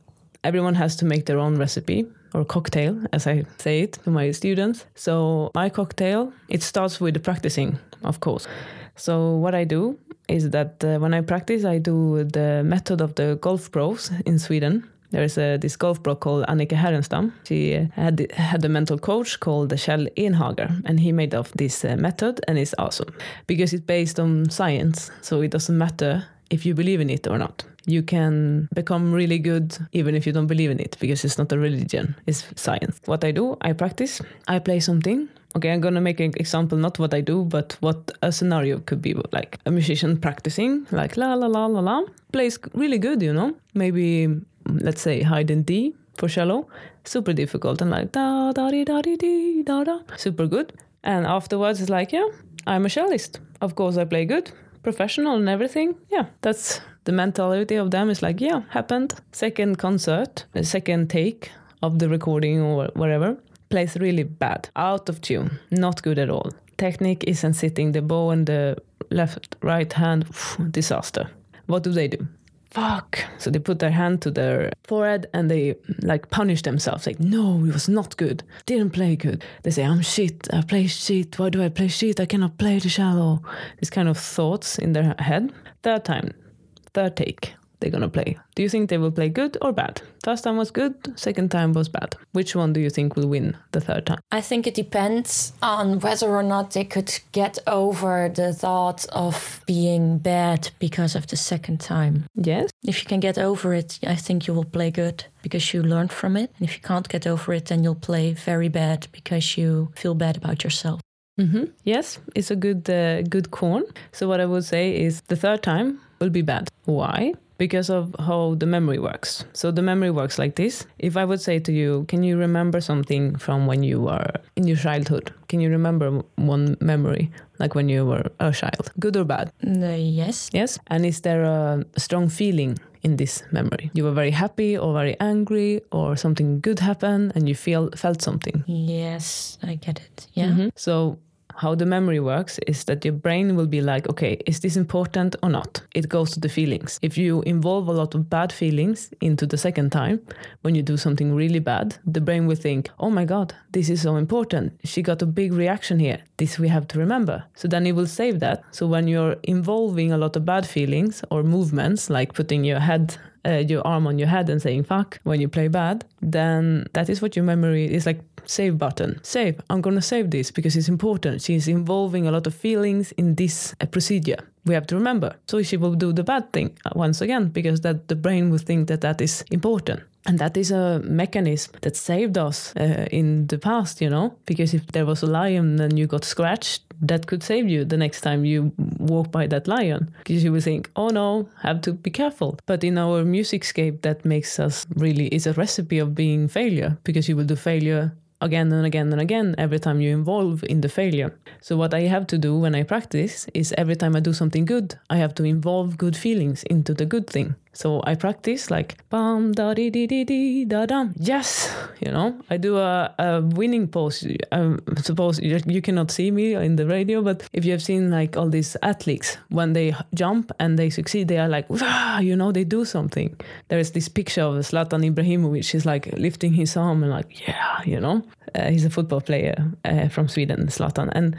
Everyone has to make their own recipe or cocktail, as I say it to my students. So my cocktail, it starts with practicing, of course. So what I do is that uh, when I practice, I do the method of the golf pros in Sweden. There is a, this golf pro called Annika Sörenstam. She uh, had had a mental coach called Kjell Enhager, and he made up this uh, method, and it's awesome because it's based on science. So it doesn't matter if you believe in it or not. You can become really good even if you don't believe in it because it's not a religion, it's science. What I do, I practice, I play something. Okay, I'm gonna make an example, not what I do, but what a scenario could be like a musician practicing, like la la la la la, plays really good, you know. Maybe let's say Haydn D for cello, super difficult and like da da di da di di da da, super good. And afterwards, it's like, yeah, I'm a cellist. Of course, I play good, professional and everything. Yeah, that's the mentality of them. Is like, yeah, happened. Second concert, second take of the recording or whatever, plays really bad, out of tune, not good at all. Technique isn't sitting. The bow and the left, right hand, disaster. What do they do? Fuck. So they put their hand to their forehead and they like punish themselves. Like, no, it was not good. Didn't play good. They say, I'm shit. I play shit. Why do I play shit? I cannot play the cello. These kind of thoughts in their head. Third time, third take they're gonna play. Do you think they will play good or bad? First time was good, second time was bad. Which one do you think will win the third time? I think it depends on whether or not they could get over the thought of being bad because of the second time. Yes. If you can get over it, I think you will play good because you learned from it. And if you can't get over it, then you'll play very bad because you feel bad about yourself. Mm-hmm. Yes, it's a good uh, good corn. So what I would say is the third time will be bad. Why? Because of how the memory works. So the memory works like this. If I would say to you, can you remember something from when you were in your childhood? Can you remember one memory, like when you were a child, good or bad? Uh, yes. Yes. And is there a strong feeling in this memory? You were very happy or very angry, or something good happened, and you feel felt something. Yes, I get it. Yeah. Mm-hmm. So how the memory works is that your brain will be like, okay, is this important or not? It goes to the feelings. If you involve a lot of bad feelings into the second time, when you do something really bad, the brain will think, oh my God, this is so important. She got a big reaction here. This we have to remember. So then it will save that. So when you're involving a lot of bad feelings or movements, like putting your head uh, your arm on your head and saying fuck when you play bad, then that is what your memory is like save button. Save. I'm going to save this because it's important. She's involving a lot of feelings in this uh, procedure. We have to remember. So she will do the bad thing uh, once again because that the brain will think that that is important. And that is a mechanism that saved us uh, in the past, you know, because if there was a lion and you got scratched, that could save you the next time you walk by that lion because you will think oh no have to be careful but in our music scape that makes us really is a recipe of being failure because you will do failure again and again and again every time you involve in the failure. So what I have to do when I practice is every time I do something good, I have to involve good feelings into the good thing. So I practice like bam da di di di di da dum. Yes, you know. I do a, a winning pose. I suppose you, you cannot see me in the radio, but if you have seen like all these athletes when they jump and they succeed, they are like, you know, they do something. There is this picture of Zlatan Ibrahimovic. He's like lifting his arm and like, yeah, you know. Uh, he's a football player uh, from Sweden, Zlatan, and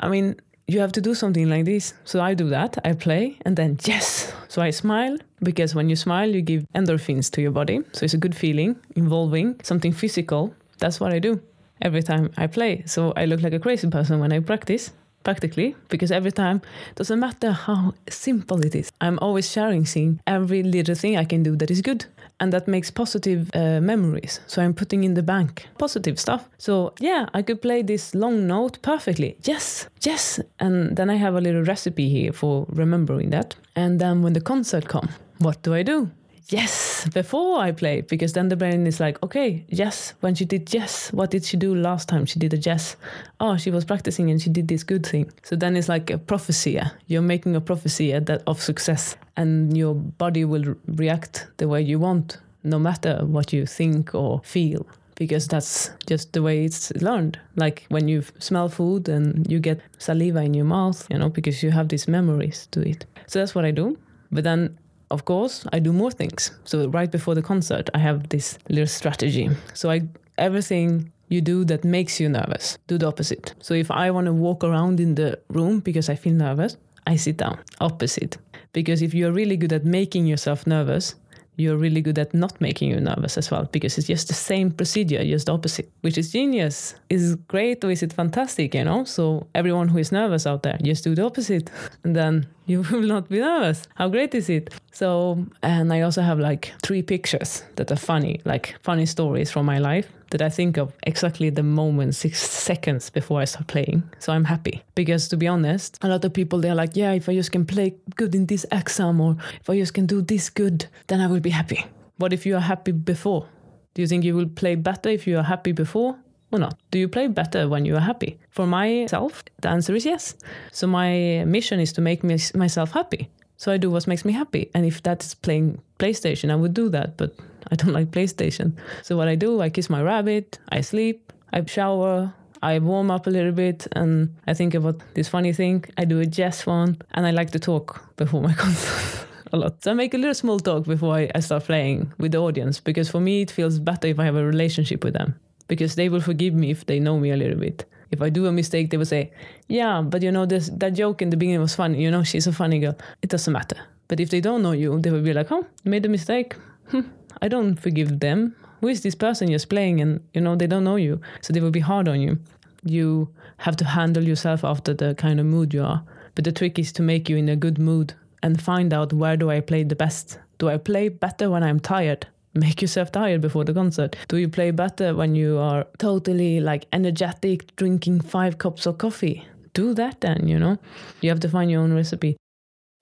I mean you have to do something like this. So I do that, I play, and then yes. So I smile because when you smile, you give endorphins to your body. So it's a good feeling involving something physical. That's what I do every time I play. So I look like a crazy person when I practice, practically, because every time, doesn't matter how simple it is, I'm always sharing seeing every little thing I can do that is good and that makes positive uh, memories. So I'm putting in the bank positive stuff. So yeah, I could play this long note perfectly. Yes, yes. And then I have a little recipe here for remembering that. And then when the concert come, what do I do? yes before I play because then the brain is like, okay, yes. When she did yes, what did she do last time she did a yes? Oh, she was practicing and she did this good thing. So then it's like a prophecy. You're making a prophecy of success, and your body will react the way you want, no matter what you think or feel because that's just the way it's learned. Like when you smell food and you get saliva in your mouth, you know, because you have these memories to it. So that's what I do But then, of course, I do more things. So right before the concert, I have this little strategy. So I everything you do that makes you nervous, do the opposite. So if I want to walk around in the room because I feel nervous, I sit down. Opposite. Because if you're really good at making yourself nervous, you're really good at not making you nervous as well because it's just the same procedure, just opposite, which is genius. Is great or is it fantastic, you know? So everyone who is nervous out there, just do the opposite and then you will not be nervous. How great is it? So, and I also have like three pictures that are funny, like funny stories from my life that I think of exactly the moment, six seconds before I start playing. So I'm happy because to be honest, a lot of people they're like, yeah, if I just can play good in this exam or if I just can do this good, then I will be happy. What if you are happy before? Do you think you will play better if you are happy before or not? Do you play better when you are happy? For myself, the answer is yes. So my mission is to make myself happy. So I do what makes me happy. And if that is playing PlayStation, I would do that. But I don't like PlayStation. So what I do, I kiss my rabbit, I sleep, I shower, I warm up a little bit, and I think about this funny thing. I do a jazz one, and I like to talk before my concert. a lot. So I make a little small talk before I, start playing with the audience because for me it feels better if I have a relationship with them because they will forgive me if they know me a little bit. If I do a mistake, they will say, "Yeah, but you know this that joke in the beginning was funny. You know she's a funny girl. It doesn't matter." But if they don't know you, they will be like, "Oh, you made a mistake. Hmm. I don't forgive them. Who is this person you're playing? And you know they don't know you, so they will be hard on you. You have to handle yourself after the kind of mood you are. But the trick is to make you in a good mood and find out where do I play the best. Do I play better when I'm tired? Make yourself tired before the concert. Do you play better when you are totally like energetic, drinking five cups of coffee? Do that then, you know? You have to find your own recipe.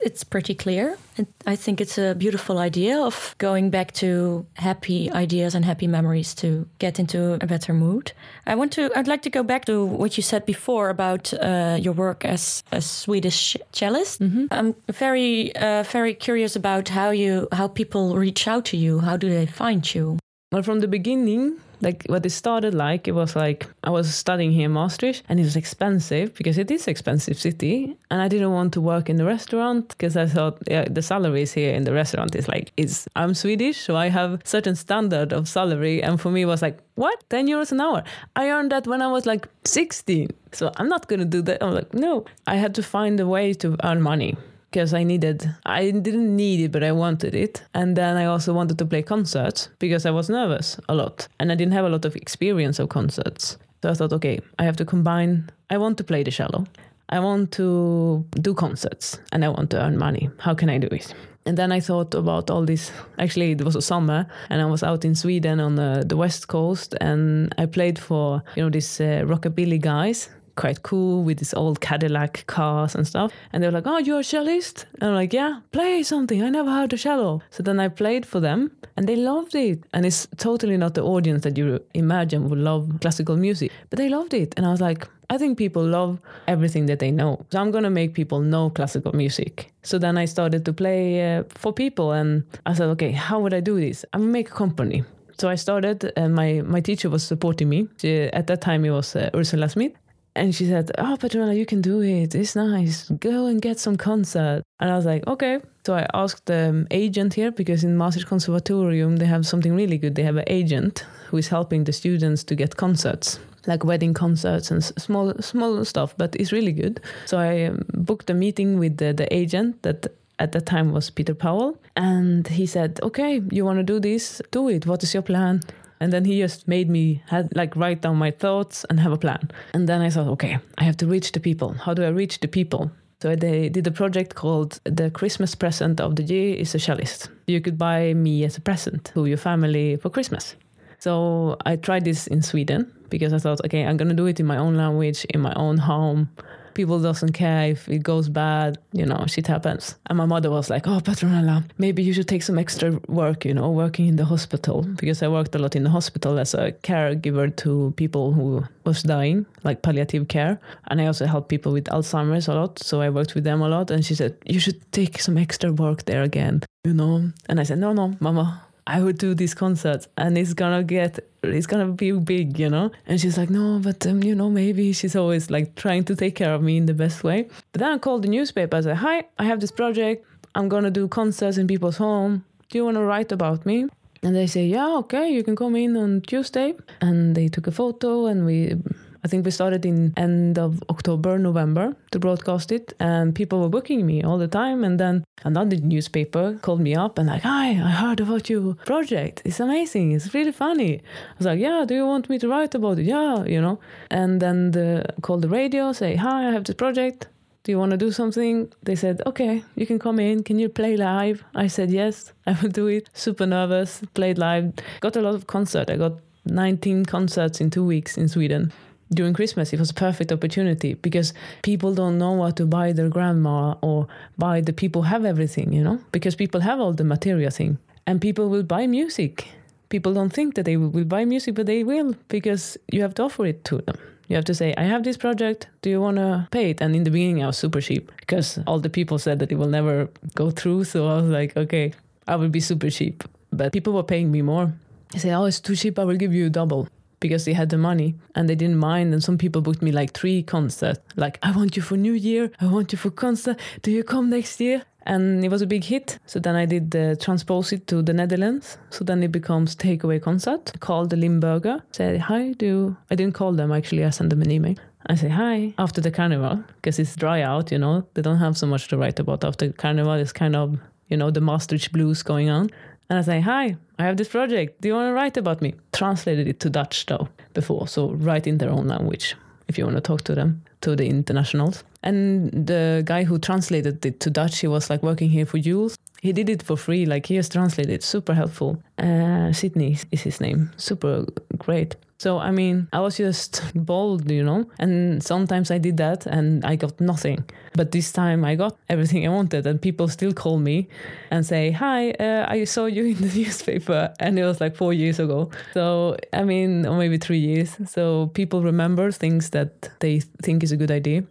It's pretty clear. And I think it's a beautiful idea of going back to happy ideas and happy memories to get into a better mood. I want to. I'd like to go back to what you said before about uh, your work as a Swedish cellist. I'm very, uh, very curious about how you, how people reach out to you. How do they find you? Well, from the beginning, like what it started like, it was like I was studying here in Maastricht and it was expensive because it is expensive city. And I didn't want to work in the restaurant because I thought yeah, the salaries here in the restaurant is like, is I'm Swedish, so I have certain standard of salary. And for me, it was like, what? 10 euros an hour? I earned that when I was like 16. So I'm not going to do that. I'm like, no, I had to find a way to earn money because I needed I didn't need it but I wanted it. And then I also wanted to play concerts because I was nervous a lot and I didn't have a lot of experience of concerts. So I thought okay I have to combine I want to play the cello I want to do concerts and I want to earn money. How can I do it? And then I thought about all this. Actually, it was a summer, and I was out in Sweden on the, the west coast, and I played for you know these uh, rockabilly guys quite cool with these old Cadillac cars and stuff. And they were like, Oh, you're a cellist? And I'm like, Yeah, play something. I never heard a cello. So then I played for them and they loved it. And it's totally not the audience that you imagine would love classical music, but they loved it. And I was like, I think people love everything that they know. So I'm going to make people know classical music. So then I started to play uh, for people and I said, okay, how would I do this? I'm going to make a company. So I started, and my, my teacher was supporting me. She, at that time, it was uh, Ursula Smith. And she said, Oh, Petrona, you can do it. It's nice. Go and get some concert. And I was like, Okay. So I asked the um, agent here because in Maastricht Conservatorium, they have something really good. They have an agent who is helping the students to get concerts, like wedding concerts and small, small stuff, but it's really good. So I um, booked a meeting with the, the agent that at that time was Peter Powell. And he said, Okay, you want to do this? Do it. What is your plan? And then he just made me had like write down my thoughts and have a plan. And then I thought, okay, I have to reach the people. How do I reach the people? So they did a project called The Christmas Present of the Year is a Cellist. You could buy me as a present to your family for Christmas. So I tried this in Sweden because I thought, okay, I'm gonna do it in my own language, in my own home. People doesn't care if it goes bad, you know, shit happens. And my mother was like, oh, Petronella maybe you should take some extra work, you know, working in the hospital. Because I worked a lot in the hospital as a caregiver to people who was dying, like palliative care. And I also helped people with Alzheimer's a lot. So I worked with them a lot. And she said, you should take some extra work there again, you know. And I said, no, no, mama, I would do these concerts and it's gonna get it's gonna be big, you know. And she's like, no, but um, you know, maybe she's always like trying to take care of me in the best way. But then I called the newspaper. I said, hi, I have this project. I'm gonna do concerts in people's home. Do you want to write about me? And they say, yeah, okay, you can come in on Tuesday. And they took a photo, and we, I think we started in end of October, November to broadcast it, and people were booking me all the time. And then another newspaper called me up and like, hi, I heard about your project. It's amazing. It's really funny. I was like, yeah, do you want me to write about it? Yeah, you know. And then the call the radio, say, hi, I have this project do you want to do something? They said, okay, you can come in. Can you play live? I said, yes, I will do it. Super nervous, played live. Got a lot of concert. I got 19 concerts in two weeks in Sweden. During Christmas, it was a perfect opportunity because people don't know what to buy their grandma or buy the people have everything, you know, because people have all the material thing and people will buy music. People don't think that they will buy music, but they will because you have to offer it to them. You have to say, I have this project. Do you want to pay it? And in the beginning, I was super cheap because all the people said that it will never go through. So I was like, okay, I will be super cheap. But people were paying me more. They say, oh, it's too cheap. I will give you double because they had the money and they didn't mind. And some people booked me like three concerts. Like, I want you for New Year. I want you for concert. Do you come next year? and it was a big hit. So then I did uh, transpose it to the Netherlands. So then it becomes takeaway concert. I called the Limburger. Said hi. Do. I didn't call them actually. I sent them an email. I say hi after the carnival because it's dry out. You know they don't have so much to write about after carnival. It's kind of you know the Maastricht blues going on. And I say hi. I have this project. Do you want to write about me? Translated it to Dutch though before, so write in their own language if you want to talk to them to the internationals. And the guy who translated it to Dutch, he was like working here for Jules. He did it for free, like he has translated, super helpful. Uh, Sydney is his name, super great. So, I mean, I was just bold, you know, and sometimes I did that and I got nothing. But this time I got everything I wanted, and people still call me and say, Hi, uh, I saw you in the newspaper. And it was like four years ago. So, I mean, or maybe three years. So, people remember things that they think is a good idea.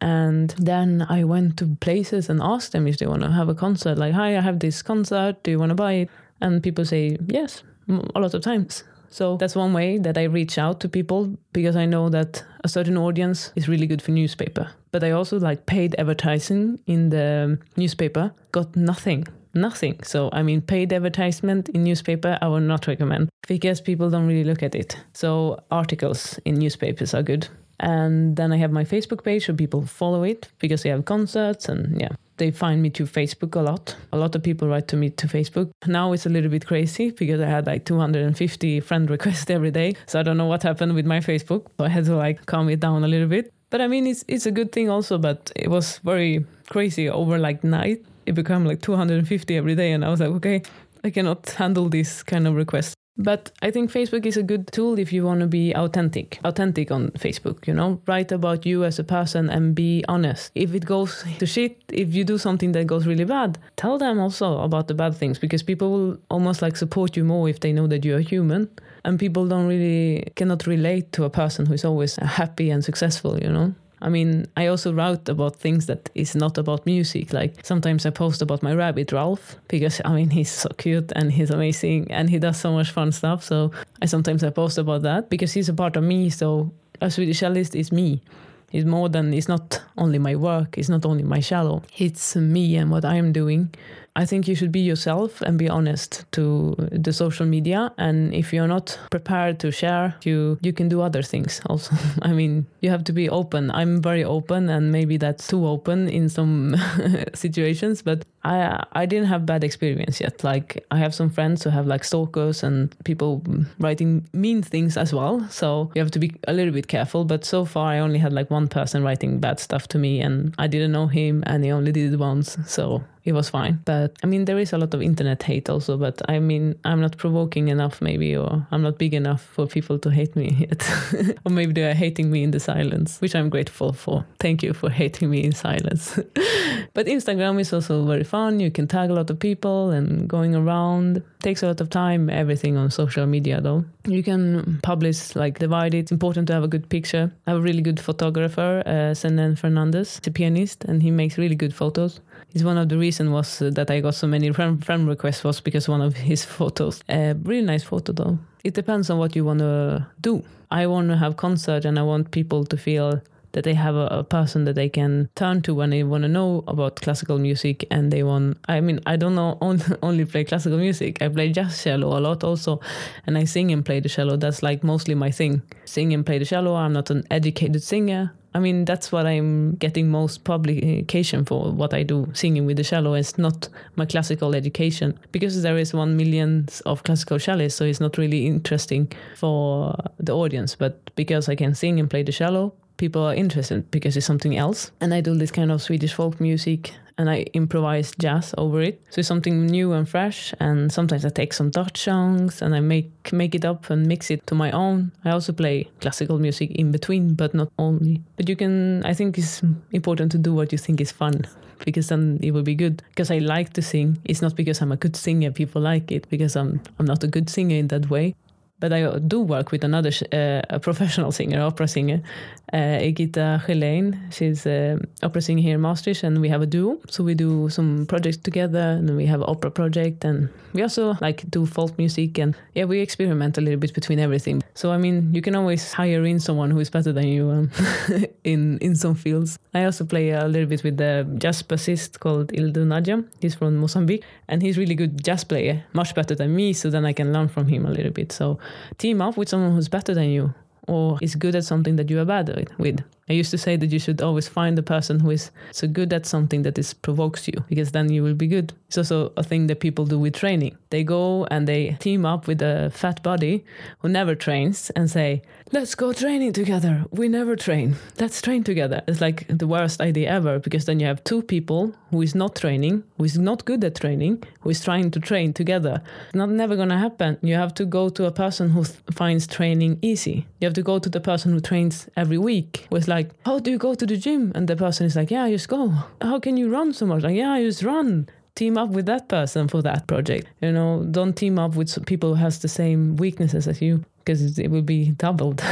And then I went to places and asked them if they want to have a concert. Like, hi, I have this concert. Do you want to buy it? And people say yes, a lot of times. So that's one way that I reach out to people because I know that a certain audience is really good for newspaper. But I also like paid advertising in the newspaper, got nothing. Nothing. So, I mean, paid advertisement in newspaper, I would not recommend because people don't really look at it. So, articles in newspapers are good. And then I have my Facebook page so people follow it because they have concerts and yeah, they find me to Facebook a lot. A lot of people write to me to Facebook. Now it's a little bit crazy because I had like 250 friend requests every day. So I don't know what happened with my Facebook. So I had to like calm it down a little bit. But I mean, it's it's a good thing also. But it was very crazy over like night. It became like 250 every day, and I was like, okay, I cannot handle this kind of request. But I think Facebook is a good tool if you want to be authentic. Authentic on Facebook, you know? Write about you as a person and be honest. If it goes to shit, if you do something that goes really bad, tell them also about the bad things because people will almost like support you more if they know that you're human. And people don't really cannot relate to a person who is always happy and successful, you know? I mean, I also write about things that is not about music. Like sometimes I post about my rabbit Ralph because I mean he's so cute and he's amazing and he does so much fun stuff. So I sometimes I post about that because he's a part of me. So a Swedish cellist is me. It's more than it's not only my work. It's not only my cello. It's me and what I am doing. I think you should be yourself and be honest to the social media. And if you're not prepared to share, you you can do other things also. I mean, you have to be open. I'm very open, and maybe that's too open in some situations. But I I didn't have bad experience yet. Like I have some friends who have like stalkers and people writing mean things as well. So you have to be a little bit careful. But so far, I only had like one person writing bad stuff to me, and I didn't know him, and he only did it once. So it was fine. But I mean, there is a lot of internet hate also. But I mean, I'm not provoking enough, maybe, or I'm not big enough for people to hate me yet. or maybe they are hating me in the silence, which I'm grateful for. Thank you for hating me in silence. but Instagram is also very fun. You can tag a lot of people and going around. Takes a lot of time, everything on social media though. You can publish, like divide it. It's important to have a good picture. I have a really good photographer, uh, Senen Fernandez. He's a pianist and he makes really good photos. It's one of the reasons was uh, that I got so many friend, friend requests was because one of his photos. A uh, really nice photo though. It depends on what you want to do. I want to have concert and I want people to feel that they have a, a person that they can turn to when they want to know about classical music and they want i mean i don't know only, only play classical music. I play jazz cello a lot also and i sing and play the cello. That's like mostly my thing. Sing and play the cello. I'm not an educated singer. I mean, that's what I'm getting most publication for. What I do singing with the cello. Is not my classical education. Because there is one million of classical cellists, so it's not really interesting for the audience. But because I can sing and play the cello, people are interested because it's something else. And I do this kind of Swedish folk music and I improvise jazz over it. So it's something new and fresh. And sometimes I take some Dutch songs and I make make it up and mix it to my own. I also play classical music in between, but not only. But you can. I think it's important to do what you think is fun because then it will be good. Because I like to sing. It's not because I'm a good singer people like it because I'm I'm not a good singer in that way but I do work with another uh, professional singer, opera singer, uh, Egita Helene. She's an opera singer here in Maastricht, and we have a duo. So we do some projects together, and we have an opera project, and we also like do folk music, and yeah, we experiment a little bit between everything. So I mean, you can always hire in someone who is better than you um, in in some fields. I also play a little bit with the jazz bassist called Ildu Nadja. He's from Mozambique, and he's really good jazz player, much better than me. So then I can learn from him a little bit. So team up with someone who's better than you or is good at something that you are bad with. I used to say that you should always find the person who is so good at something that is provokes you because then you will be good. It's also a thing that people do with training. They go and they team up with a fat body who never trains and say, "Let's go training together. We never train. Let's train together." It's like the worst idea ever because then you have two people who is not training, who is not good at training, who is trying to train together. It's not never to happen. You have to go to a person who finds training easy. You have to go to the person who trains every week. Who is like like, How do you go to the gym? And the person is like, Yeah, just go. How can you run so much? Like, Yeah, I just run. Team up with that person for that project. You know, don't team up with people who has the same weaknesses as you because it will be doubled.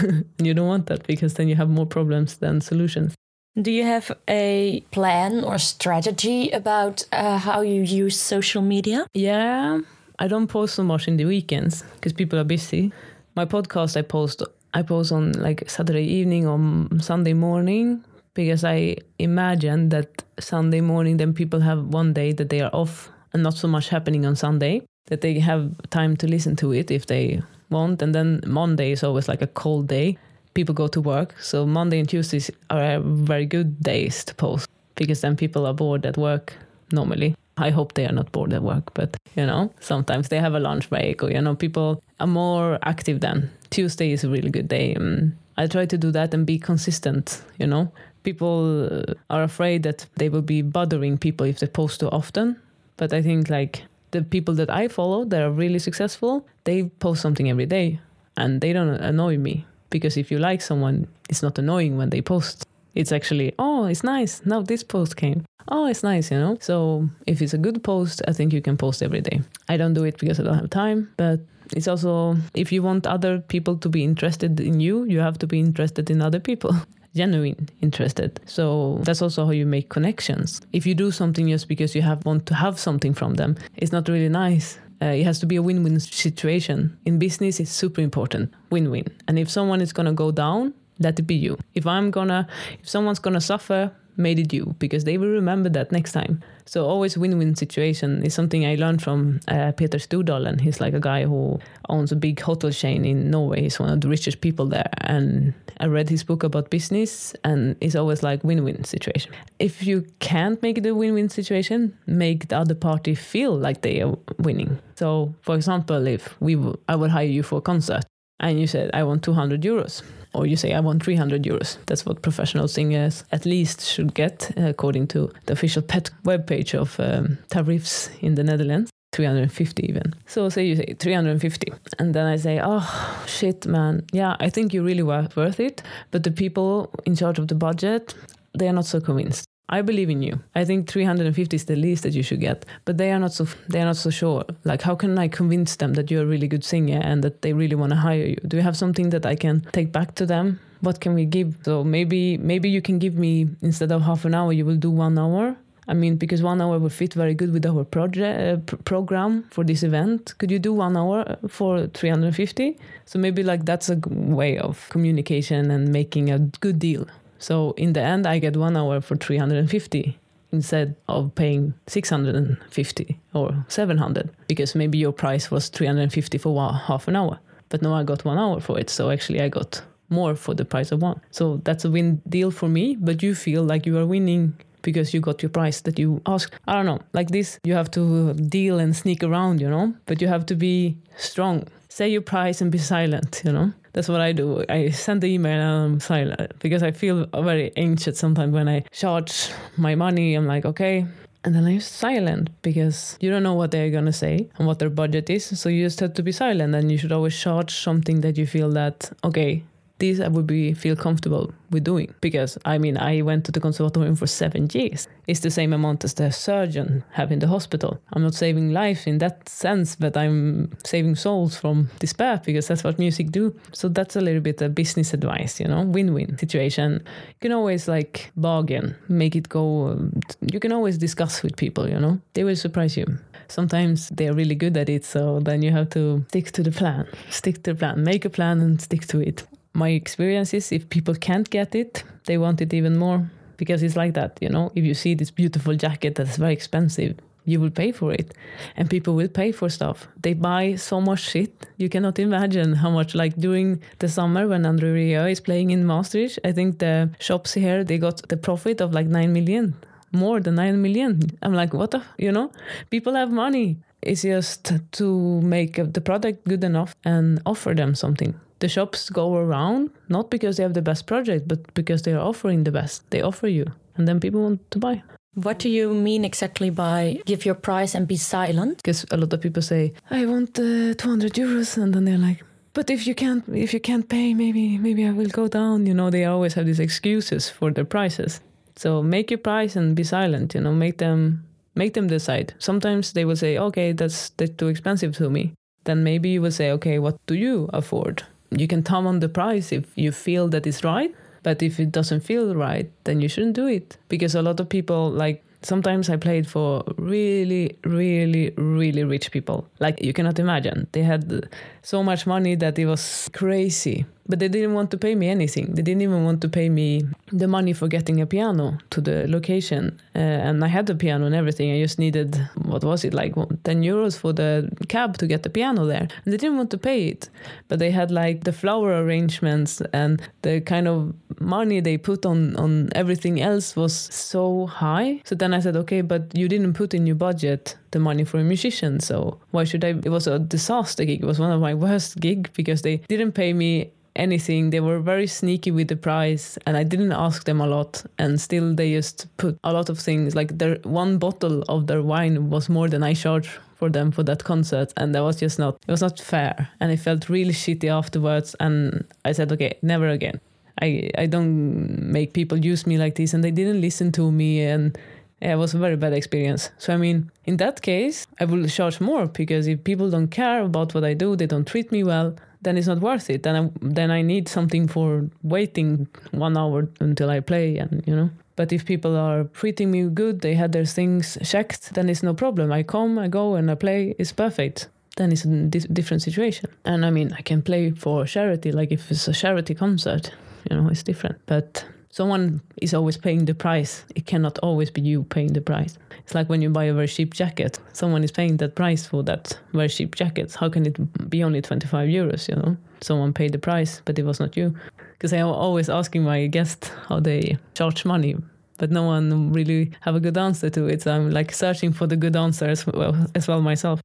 you don't want that because then you have more problems than solutions. Do you have a plan or strategy about uh, how you use social media? Yeah, I don't post so much in the weekends because people are busy. My podcast I post I post on like Saturday evening or Sunday morning because I imagine that Sunday morning then people have one day that they are off and not so much happening on Sunday that they have time to listen to it if they want. And then Monday is always like a cold day. People go to work. So Monday and Tuesdays are very good days to post because then people are bored at work normally I hope they are not bored at work, but you know, sometimes they have a lunch break or you know, people are more active then. Tuesday is a really good day. Um, I try to do that and be consistent, you know. People are afraid that they will be bothering people if they post too often, but I think like the people that I follow that are really successful, they post something every day and they don't annoy me because if you like someone, it's not annoying when they post. It's actually, oh, it's nice. Now this post came oh, it's nice, you know? So if it's a good post, I think you can post every day. I don't do it because I don't have time, but it's also if you want other people to be interested in you, you have to be interested in other people. genuine interested so that's also how you make connections if you do something just because you have want to have something from them it's not really nice uh, it has to be a win-win situation in business it's super important win-win and if someone is going to go down let it be you if i'm gonna if someone's gonna suffer made it you because they will remember that next time. So always win-win situation is something I learned from uh, Petter Stordalen. He's like a guy who owns a big hotel chain in Norway. He's one of the richest people there. And I read his book about business and it's always like win-win situation. If you can't make it a win-win situation, make the other party feel like they are winning. So for example, if we w- I would hire you for a concert and you said I want 200 euros or you say I want 300 euros. That's what professional singers at least should get, according to the official PET webpage of um, tariffs in the Netherlands. 350 even. So say you say 350 and then I say, "Oh shit, man. Yeah, I think you really were worth it, but the people in charge of the budget, they are not so convinced." I believe in you. I think 350 is the least that you should get, but they are not so they are not so sure. Like how can I convince them that you're a really good singer and that they really want to hire you? Do you have something that I can take back to them? What can we give? So maybe maybe you can give me instead of half an hour, you will do 1 hour. I mean, because one hour will fit very good with our project uh, pr- program for this event. Could you do one hour for 350? So maybe like that's a way of communication and making a good deal So in the end, I get one hour for 350 instead of paying 650 or 700 because maybe your price was 350 for half an hour. But now I got one hour for it. So actually, I got more for the price of one. So that's a win deal for me. But you feel like you are winning because you got your price that you asked. I don't know. Like this, you have to deal and sneak around, you know, but you have to be strong. Say your price and be silent, you know. That's what I do. I send the email and I'm silent because I feel very anxious sometimes when I charge my money. I'm like, okay, and then I'm silent because you don't know what they're gonna say and what their budget is. So you just have to be silent, and you should always charge something that you feel that okay, this I would be feel comfortable with doing because I mean I went to the conservatorium for seven years. It's the same amount as the surgeon have in the hospital. I'm not saving life in that sense, but I'm saving souls from despair because that's what music do. So that's a little bit a business advice, you know, win-win situation. You can always like bargain, make it go. You can always discuss with people, you know, they will surprise you sometimes they're really good at it so then you have to stick to the plan stick to the plan make a plan and stick to it my experience is if people can't get it, they want it even more because it's like that, you know. If you see this beautiful jacket that's very expensive, you will pay for it, and people will pay for stuff. They buy so much shit you cannot imagine how much. Like during the summer when Andre Rieu is playing in Maastricht, I think the shops here they got the profit of like nine million, more than nine million. I'm like, what the, you know, people have money. It's just to make the product good enough and offer them something the shops go around not because they have the best project, but because they are offering the best. They offer you, and then people want to buy. What do you mean exactly by give your price and be silent? Because a lot of people say, "I want uh, 200 euros," and then they're like, "But if you can't, if you can't pay, maybe, maybe I will go down." You know, they always have these excuses for their prices. So make your price and be silent. You know, make them make them decide. Sometimes they will say, "Okay, that's that's too expensive to me." Then maybe you will say, "Okay, what do you afford?" You can thumb on the price if you feel that it's right but if it doesn't feel right then you shouldn't do it. Because a lot of people like sometimes i played for really really really rich people. Like you cannot imagine. They had so much money that it was crazy but they didn't want to pay me anything. They didn't even want to pay me the money for getting a piano to the location. Uh, and I had the piano and everything. I just needed, what was it, like 10 euros for the cab to get the piano there. And they didn't want to pay it. But they had like the flower arrangements and the kind of money they put on, on everything else was so high. So then I said, okay, but you didn't put in your budget the money for a musician. So why should I? It was a disaster gig. It was one of my worst gig because they didn't pay me anything. They were very sneaky with the price, and I didn't ask them a lot. And still, they just put a lot of things. Like their one bottle of their wine was more than I charged for them for that concert, and that was just not. It was not fair, and it felt really shitty afterwards. And I said, okay, never again. I I don't make people use me like this, and they didn't listen to me and. Yeah, it was a very bad experience. So, I mean, in that case, I will charge more because if people don't care about what I do, they don't treat me well, then it's not worth it. Then I, then I need something for waiting one hour until I play, and you know. But if people are treating me good, they had their things checked, then it's no problem. I come, I go, and I play. It's perfect. Then it's a di- different situation. And I mean, I can play for charity. Like if it's a charity concert, you know, it's different. But someone is always paying the price. It cannot always be you paying the price. It's like when you buy a very cheap jacket, someone is paying that price for that very cheap jacket. How can it be only 25 euros, you know? Someone paid the price, but it was not you. Because I'm always asking my guests how they charge money, but no one really have a good answer to it. So I'm like searching for the good answer as well, as well myself.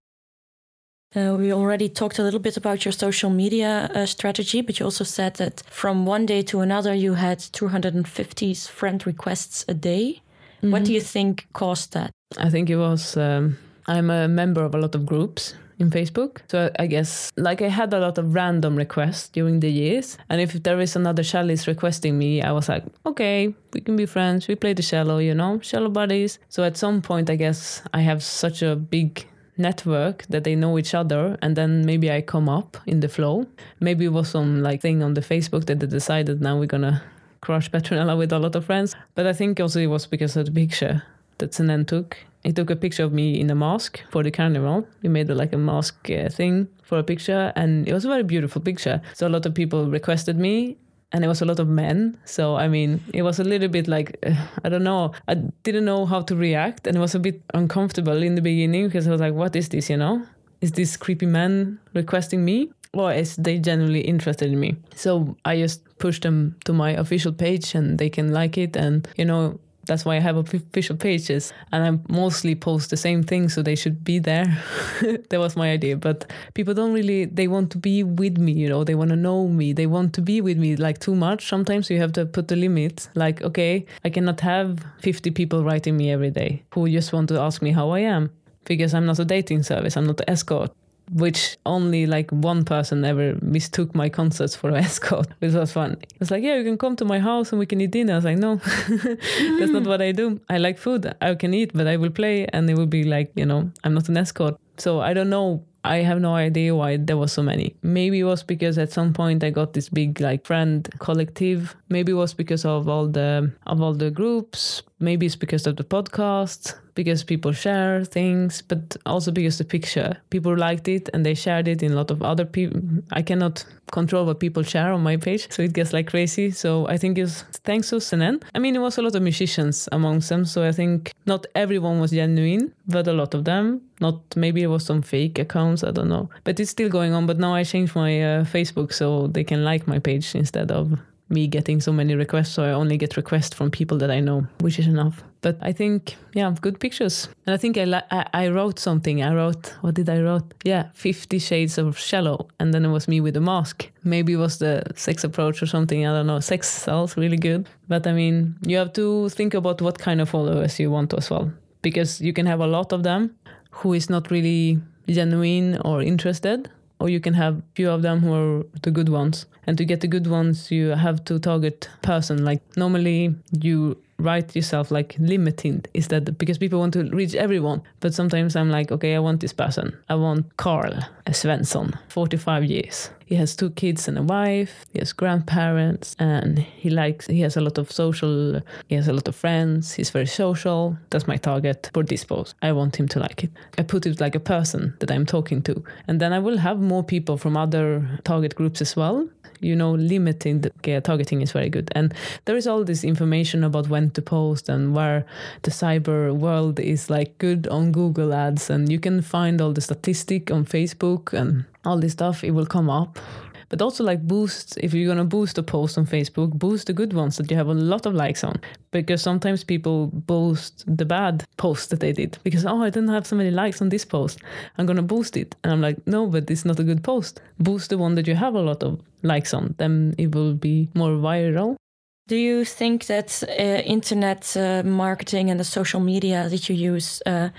Uh, we already talked a little bit about your social media uh, strategy, but you also said that from one day to another you had 250 friend requests a day. Mm-hmm. What do you think caused that? I think it was um, I'm a member of a lot of groups in Facebook. So I guess like I had a lot of random requests during the years. And if there is another cellist requesting me, I was like, okay, we can be friends. We play the cello, you know, cello buddies. So at some point, I guess I have such a big network that they know each other and then maybe I come up in the flow. Maybe it was some like thing on the Facebook that they decided now we're gonna crush Petronella with a lot of friends. But I think also it was because of the picture that Senen took. He took a picture of me in a mask for the carnival. He made like a mask uh, thing for a picture and it was a very beautiful picture. So a lot of people requested me and it was a lot of men. So I mean, it was a little bit like uh, I don't know. I didn't know how to react, and it was a bit uncomfortable in the beginning because I was like, "What is this?" You know, is this creepy man requesting me? Or is they genuinely interested in me? So I just pushed them to my official page and they can like it. And, you know, that's why I have official pages and I mostly post the same thing, so they should be there. that was my idea. But people don't really, they want to be with me, you know, they want to know me, they want to be with me like too much. Sometimes you have to put the limit like, okay, I cannot have 50 people writing me every day who just want to ask me how I am because I'm not a dating service, I'm not an escort which only like one person ever mistook my concerts for an escort, which was fun. It was like, yeah, you can come to my house and we can eat dinner. I was like, no, that's not mm. what I do. I like food. I can eat, but I will play, and it will be like, you know, I'm not an escort. So I don't know I have no idea why there was so many. Maybe it was because at some point I got this big like friend collective. Maybe it was because of all the of all the groups. Maybe it's because of the podcast, because people share things, but also because the picture. People liked it and they shared it in a lot of other people. I cannot control what people share on my page, so it gets like crazy. So I think it's thanks to Senen. I mean, it was a lot of musicians amongst them, so I think not everyone was genuine, but a lot of them. Not maybe it was some fake accounts, I don't know. But it's still going on. But now I changed my uh, Facebook so they can like my page instead of me getting so many requests. So I only get requests from people that I know, which is enough. But I think, yeah, good pictures. And I think I, I, I wrote something. I wrote, what did I wrote? Yeah, Fifty Shades of Cello. And then it was me with a mask. Maybe it was the sex approach or something. I don't know. Sex sells really good. But I mean, you have to think about what kind of followers you want as well. Because you can have a lot of them who is not really genuine or interested or you can have few of them who are the good ones. And to get the good ones you have to target person. Like normally you write yourself like limiting is that because people want to reach everyone. But sometimes i'm like okay i want this person. I want carl svensson 45 years he has two kids and a wife he has grandparents and he likes he has a lot of social he has a lot of friends he's very social. That's my target for this post. I want him to like it. I put it like a person that i'm talking to. And then i will have more people from other target groups as well. You know limiting the targeting is very good. And there is all this information about when to post and where the cyber world is like good on google ads. And you can find all the statistic on facebook and all this stuff it will come up but also like boost if you're gonna boost a post on Facebook, boost the good ones that you have a lot of likes on. Because sometimes people boost the bad posts that they did because oh I didn't have so many likes on this post. I'm gonna boost it. And I'm like, no, but it's not a good post. Boost the one that you have a lot of likes on, then it will be more viral. Do you think that uh, internet uh, marketing and the social media that you use uh,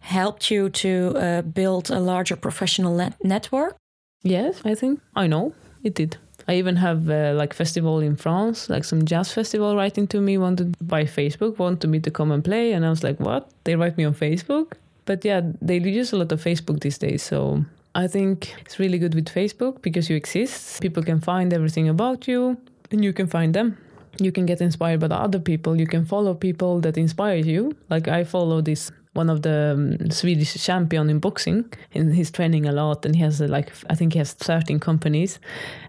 helped you to uh, build a larger professional net network? Yes, I think I know it did. I even have uh, like festival in France, like some jazz festival writing to me, wanted by Facebook, wanted me to come and play, and I was like, what? They write me on Facebook? But yeah, they use a lot of Facebook these days, so I think it's really good with Facebook because you exist. People can find everything about you, and you can find them. You can get inspired by the other people. You can follow people that inspire you. Like I follow this one of the um, Swedish champion in boxing, and he's training a lot. And he has uh, like I think he has thirteen companies,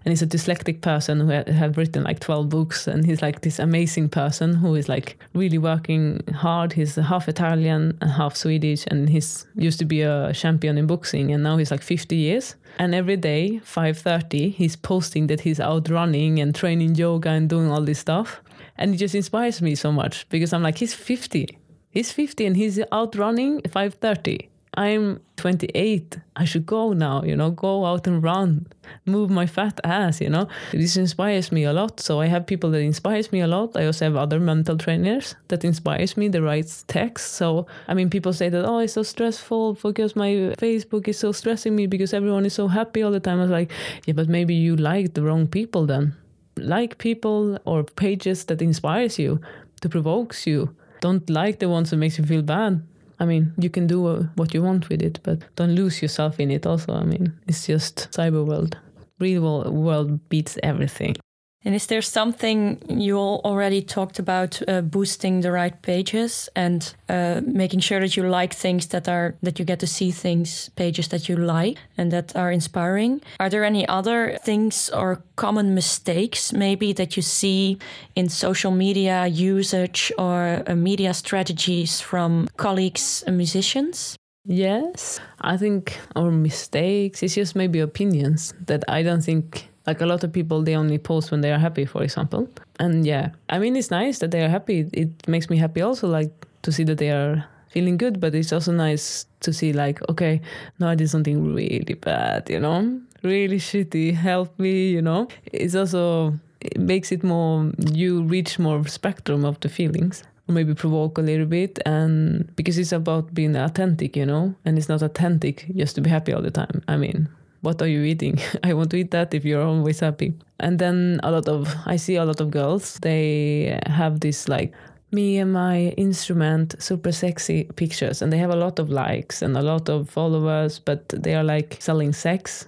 and he's a dyslexic person who ha- have written like twelve books. And he's like this amazing person who is like really working hard. He's half Italian and half Swedish, and he's used to be a champion in boxing, and now he's like fifty years. And every day, five thirty, he's posting that he's out running and training yoga and doing all this stuff. And it just inspires me so much because I'm like, he's 50 He's 50 and he's out running 5:30. I'm 28. I should go now, you know, go out and run, move my fat ass, you know. This inspires me a lot. So I have people that inspires me a lot. I also have other mental trainers that inspires me, that writes text. So I mean people say that, oh, it's so stressful because my Facebook is so stressing me because everyone is so happy all the time. I was like, yeah, but maybe you like the wrong people then. Like people or pages that inspires you, that provokes you don't like the ones that makes you feel bad. I mean, you can do what you want with it, but don't lose yourself in it also. I mean, it's just cyber world. Real world beats everything. And is there something you all already talked about uh, boosting the right pages and uh, making sure that you like things that are that you get to see things pages that you like and that are inspiring? Are there any other things or common mistakes maybe that you see in social media usage or uh, media strategies from colleagues and musicians? Yes, I think our mistakes is just maybe opinions that I don't think like a lot of people they only post when they are happy for example. And yeah i mean it's nice that they are happy. It makes me happy also like to see that they are feeling good but it's also nice to see like okay no i did something really bad you know? Really shitty help me you know? It's also it makes it more you reach more spectrum of the feelings. Maybe provoke a little bit and because it's about being authentic you know? And it's not authentic just to be happy all the time i mean what are you eating? I want to eat that if you're always happy. And then a lot of, I see a lot of girls, they have this like, me and my instrument, super sexy pictures, and they have a lot of likes and a lot of followers, but they are like selling sex.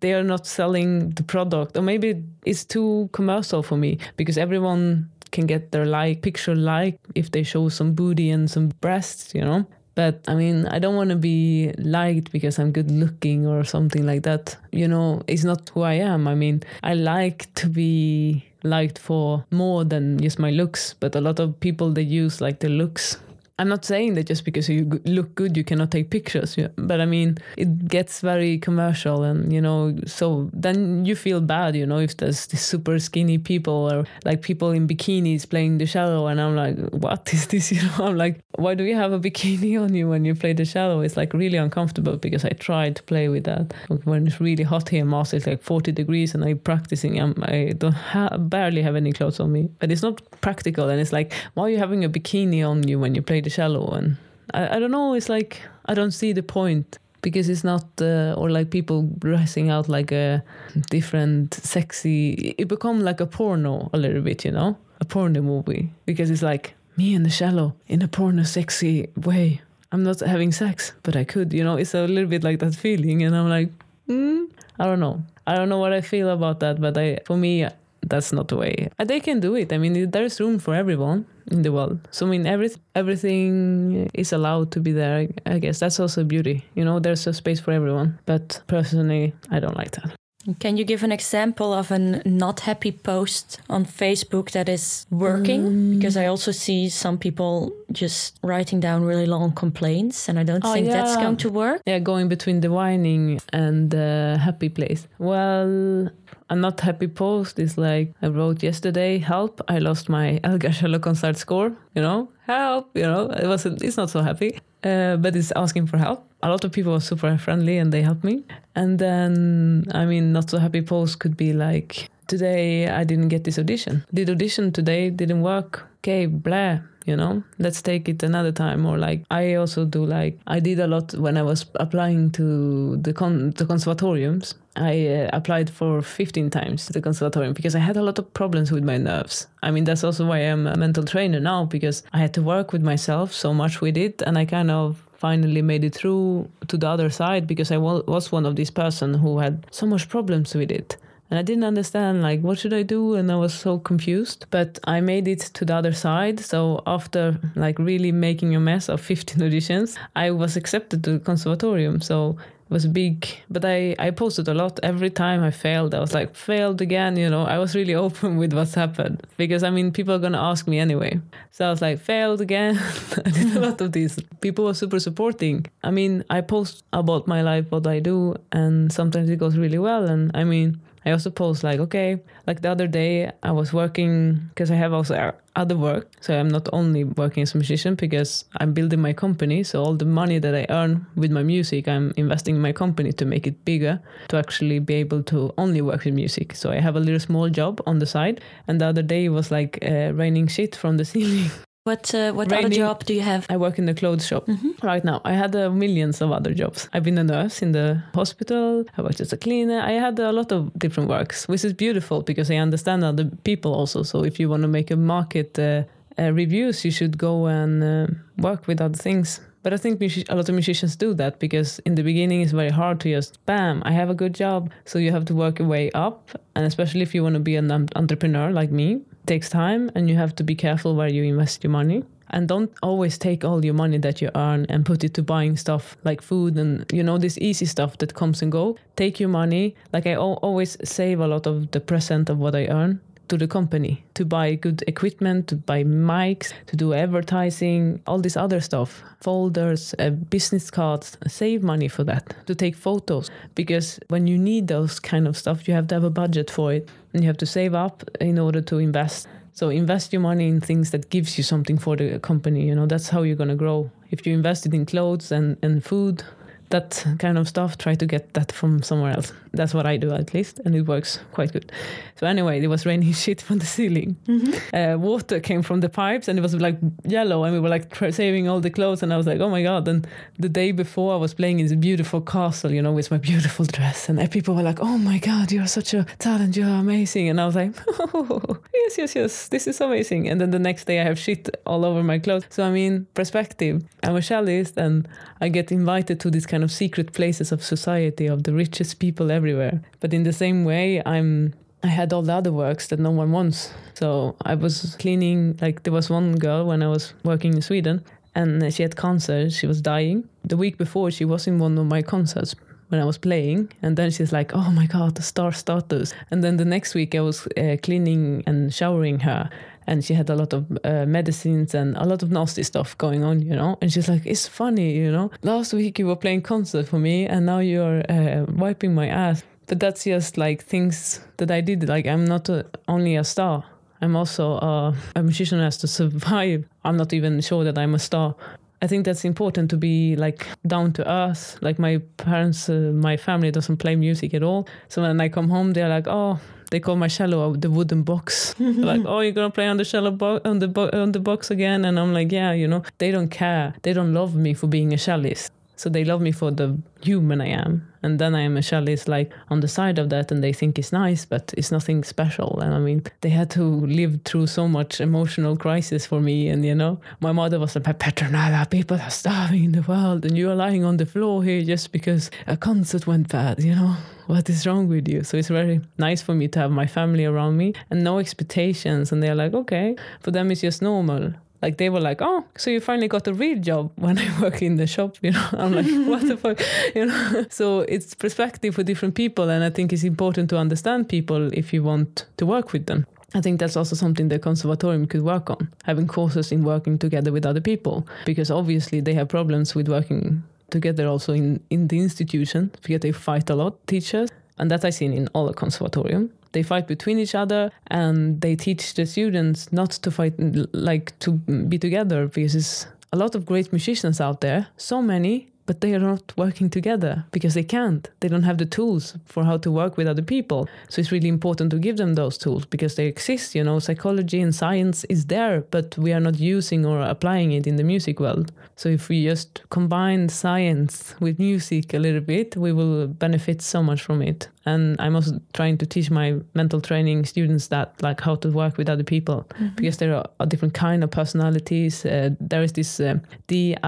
They are not selling the product, or maybe it's too commercial for me because everyone can get their like picture like if they show some booty and some breasts, you know. But I mean, I don't want to be liked because I'm good looking or something like that. You know, it's not who I am. I mean, I like to be liked for more than just my looks, but a lot of people they use like the looks I'm not saying that just because you look good you cannot take pictures, but I mean it gets very commercial, and you know, so then you feel bad, you know, if there's super skinny people or like people in bikinis playing the cello, and I'm like, what is this? You know, I'm like, why do you have a bikini on you when you play the cello? It's like really uncomfortable because I tried to play with that when it's really hot here in it's like 40 degrees, and I'm practicing. I'm, I don't ha- barely have any clothes on me, but it's not practical, and it's like, why are you having a bikini on you when you play the cello and I, I don't know it's like i don't see the point because it's not uh, or like people dressing out like a different sexy it become like a porno a little bit you know? A porno movie because it's like me and the cello in a porno sexy way. I'm not having sex but i could you know? It's a little bit like that feeling and i'm like mm, i don't know. I don't know what i feel about that but i for me that's not the way. Uh, they can do it. I mean, there's room for everyone in the world. So I mean, every, everything is allowed to be there. I guess that's also beauty. You know, there's a space for everyone. But personally, I don't like that. Can you give an example of a not happy post on Facebook that is working? Um, because I also see some people just writing down really long complaints, and I don't oh, think yeah. that's going to work. Yeah, going between the whining and the happy place. Well, a not happy post is like I wrote yesterday, help, I lost my Elgar cello concert score, you know, help, you know, it was it's not so happy, uh, but it's asking for help. A lot of people are super friendly and they help me. And then, I mean, not so happy post could be like, today I didn't get this audition. Did audition today, didn't work. Okay, blah, you know? Let's take it another time or like i also do like i did a lot when i was applying to the con the conservatoriums. I uh, applied for 15 times to the conservatorium because i had a lot of problems with my nerves. I mean that's also why i'm a mental trainer now because i had to work with myself so much with it and i kind of finally made it through to the other side because i was one of these person who had so much problems with it and I didn't understand like what should I do? And I was so confused. But I made it to the other side. So after like really making a mess of 15 auditions I was accepted to the conservatorium. So it was big but I, I posted a lot. Every time I failed I was like failed again you know? I was really open with what's happened. Because I mean people are gonna ask me anyway. So I was like failed again. I did a lot of these people were super supporting. I mean I post about my life what I do and sometimes it goes really well. And I mean I also post like, okay, like the other day I was working because I have also other work. So I'm not only working as a musician because I'm building my company. So all the money that I earn with my music, I'm investing in my company to make it bigger, to actually be able to only work with music. So I have a little small job on the side. And the other day it was like uh, raining shit from the ceiling. What uh, what Raining, other job do you have? I work in the clothes shop mm-hmm. right now. I had uh, millions of other jobs. I've been a nurse in the hospital. I worked as a cleaner. I had a lot of different works, which is beautiful because I understand other people also. So if you want to make a market uh, uh, reviews, you should go and uh, work with other things But I think a lot of musicians do that because in the beginning it's very hard to just bam, I have a good job. So you have to work your way up, and especially if you want to be an entrepreneur like me, takes time, and you have to be careful where you invest your money. And don't always take all your money that you earn and put it to buying stuff like food and you know this easy stuff that comes and go. Take your money. Like i always save a lot of the percent of what i earn to the company to buy good equipment, to buy mics, to do advertising, all this other stuff, folders, uh, business cards. Save money for that to take photos. Because when you need those kind of stuff, you have to have a budget for it and you have to save up in order to invest. So invest your money in things that gives you something for the company. You know that's how you're gonna grow. If you invest it in clothes and, and food, that kind of stuff, try to get that from somewhere else. That's what I do at least, and it works quite good. So anyway, it was raining shit from the ceiling. Mm-hmm. Uh, water came from the pipes, and it was like yellow, and we were like saving all the clothes. And I was like, oh my god! And the day before, I was playing in this beautiful castle, you know, with my beautiful dress, and people were like, oh my god, you're such a talent, you're amazing. And I was like, oh, yes, yes, yes, this is amazing. And then the next day, I have shit all over my clothes. So I mean, perspective. I'm a cellist, and I get invited to this kind of secret places of society of the richest people everywhere. But in the same way, I'm I had all the other works that no one wants. So I was cleaning, like there was one girl when I was working in Sweden and she had cancer, she was dying. The week before, she was in one of my concerts when I was playing. And then she's like, oh my God, the star status. And then the next week, I was uh, cleaning and showering her and she had a lot of uh, medicines and a lot of nasty stuff going on, you know. And she's like, "It's funny, you know. Last week you were playing concert for me, and now you're uh, wiping my ass." But that's just like things that I did. Like I'm not a, only a star. I'm also a, a musician has to survive. I'm not even sure that I'm a star. I think that's important to be like down to earth. Like my parents, uh, my family doesn't play music at all. So when I come home, they're like, "Oh, they call my cello uh, the wooden box. like, oh, you're gonna play on the cello bo- on the bo- on the box again, and I'm like, yeah, you know, they don't care. They don't love me for being a cellist. So they love me for the human I am. And then I am a cellist like on the side of that and they think it's nice, but it's nothing special. And I mean, they had to live through so much emotional crisis for me. And you know, my mother was like, Petronella, people are starving in the world and you are lying on the floor here just because a concert went bad, you know? What is wrong with you? So it's very nice for me to have my family around me and no expectations. And they're like, okay, for them it's just normal like they were like, "Oh, so you finally got a real job when I work in the shop," you know. I'm like, "What the fuck," you know. So it's perspective for different people, and I think it's important to understand people if you want to work with them. I think that's also something the conservatorium could work on, having courses in working together with other people, because obviously they have problems with working together also in, in the institution because they fight a lot, teachers. And that I've seen in all the conservatorium. They fight between each other and they teach the students not to fight like to be together because there's a lot of great musicians out there so many but they are not working together because they can't. They don't have the tools for how to work with other people. So it's really important to give them those tools because they exist. You know, psychology and science is there, but we are not using or applying it in the music world. So if we just combine science with music a little bit, we will benefit so much from it and i'm also trying to teach my mental training students that like how to work with other people mm-hmm. because there are a different kind of personalities. Uh, there is this uh, dic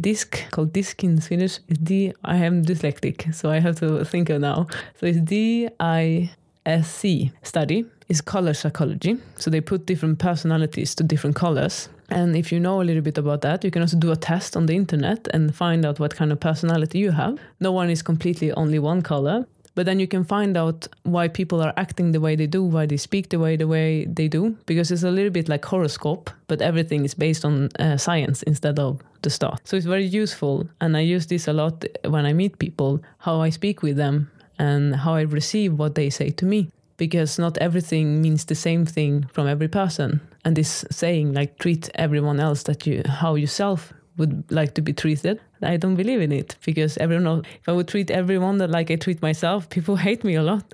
disc called disc in swedish. D i am dyslexic so i have to think of now. So it's disc study. Is color psychology. So they put different personalities to different colors. And if you know a little bit about that, you can also do a test on the internet and find out what kind of personality you have. No one is completely only one color but then you can find out why people are acting the way they do why they speak the way the way they do because it's a little bit like horoscope but everything is based on uh, science instead of the start so it's very useful and i use this a lot when i meet people how i speak with them and how i receive what they say to me because not everything means the same thing from every person and this saying like treat everyone else that you how yourself would like to be treated. I don't believe in it because everyone if I would treat everyone that like I treat myself, people hate me a lot.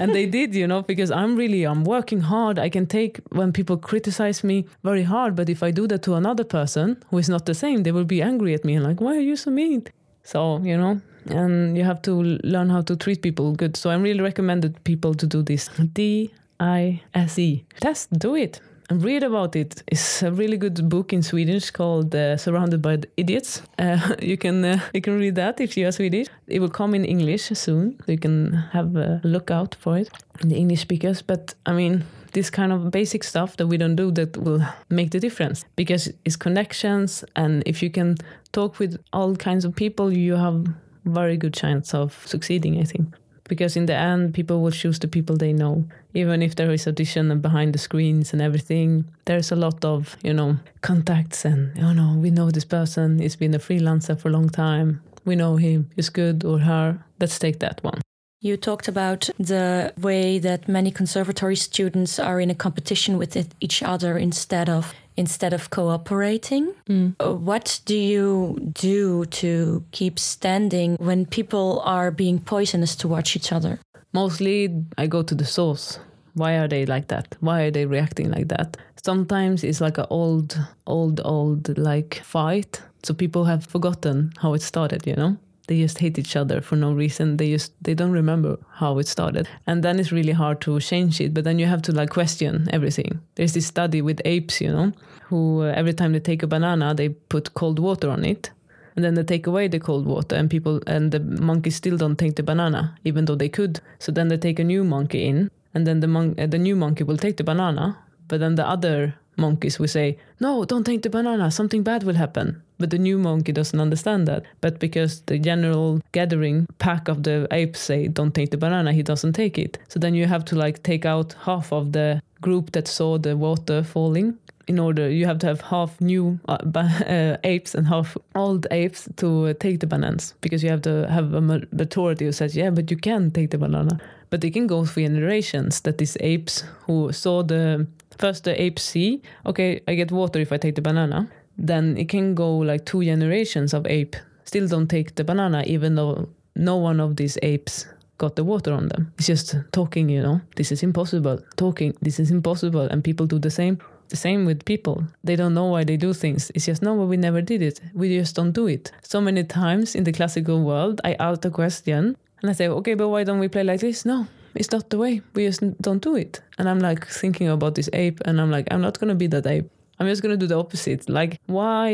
and they did, you know, because I'm really I'm working hard. I can take when people criticize me very hard, but if I do that to another person who is not the same, they will be angry at me and like, why are you so mean? So, you know, and you have to learn how to treat people good. So I'm really recommended people to do this D I S E test, do it read about it. It's a really good book in Swedish called uh, "Surrounded by Idiots." Uh, you can uh, you can read that if you are Swedish. It will come in English soon. So you can have a look out for it. The English speakers, but I mean this kind of basic stuff that we don't do that will make the difference because it's connections and if you can talk with all kinds of people you have very good chance of succeeding i think because in the end people will choose the people they know. Even if there is audition and behind the screens and everything there's a lot of you know contacts and oh you know we know this person. He's been a freelancer for a long time. We know him. He's good or her. Let's take that one. You talked about the way that many conservatory students are in a competition with each other instead of instead of cooperating. Mm. What do you do to keep standing when people are being poisonous towards each other? Mostly I go to the source. Why are they like that? Why are they reacting like that? Sometimes it's like an old, old, old like fight. So people have forgotten how it started, you know? They just hate each other for no reason. They just they don't remember how it started. And then it's really hard to change it but then you have to like question everything. There's this study with apes you know who uh, every time they take a banana they put cold water on it. And then they take away the cold water and people and the monkeys still don't take the banana even though they could. So then they take a new monkey in and then the mon- the new monkey will take the banana but then the other monkeys we say no don't take the banana something bad will happen but the new monkey doesn't understand that. But because the general gathering pack of the apes say, don't take the banana, he doesn't take it. So then you have to like take out half of the group that saw the water falling in order you have to have half new uh, uh, apes and half old apes to uh, take the bananas because you have to have a majority who says yeah but you can take the banana but they can go for generations that these apes who saw the first the apes see okay i get water if i take the banana then it can go like two generations of ape still don't take the banana even though no one of these apes got the water on them. It's just talking, you know, this is impossible. Talking, this is impossible. And people do the same. The same with people. They don't know why they do things. It's just, no, we never did it. We just don't do it. So many times in the classical world, I ask a question and I say, okay, but why don't we play like this? No, it's not the way. We just don't do it. And I'm like thinking about this ape and I'm like, I'm not to be that ape. I'm just gonna do the opposite. Like, why,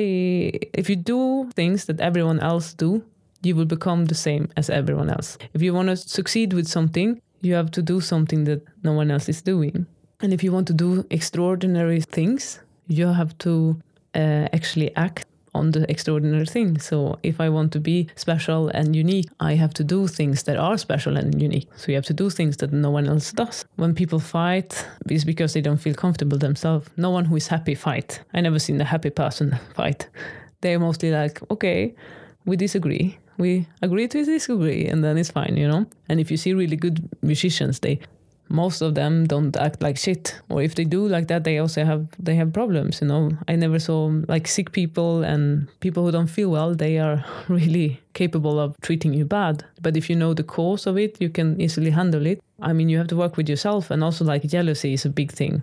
if you do things that everyone else do, you will become the same as everyone else. If you want to succeed with something, you have to do something that no one else is doing. And if you want to do extraordinary things, you have to uh, actually act on the extraordinary thing. So if I want to be special and unique, I have to do things that are special and unique. So you have to do things that no one else does. When people fight, it's because they don't feel comfortable themselves. No one who is happy fight. I never seen a happy person fight. They're mostly like, okay, we disagree. We agree to disagree, and then it's fine, you know. And if you see really good musicians, they most of them don't act like shit. Or if they do like that they also have they have problems you know? I never saw like sick people and people who don't feel well they are really capable of treating you bad. But if you know the cause of it you can easily handle it. I mean you have to work with yourself and also like jealousy is a big thing.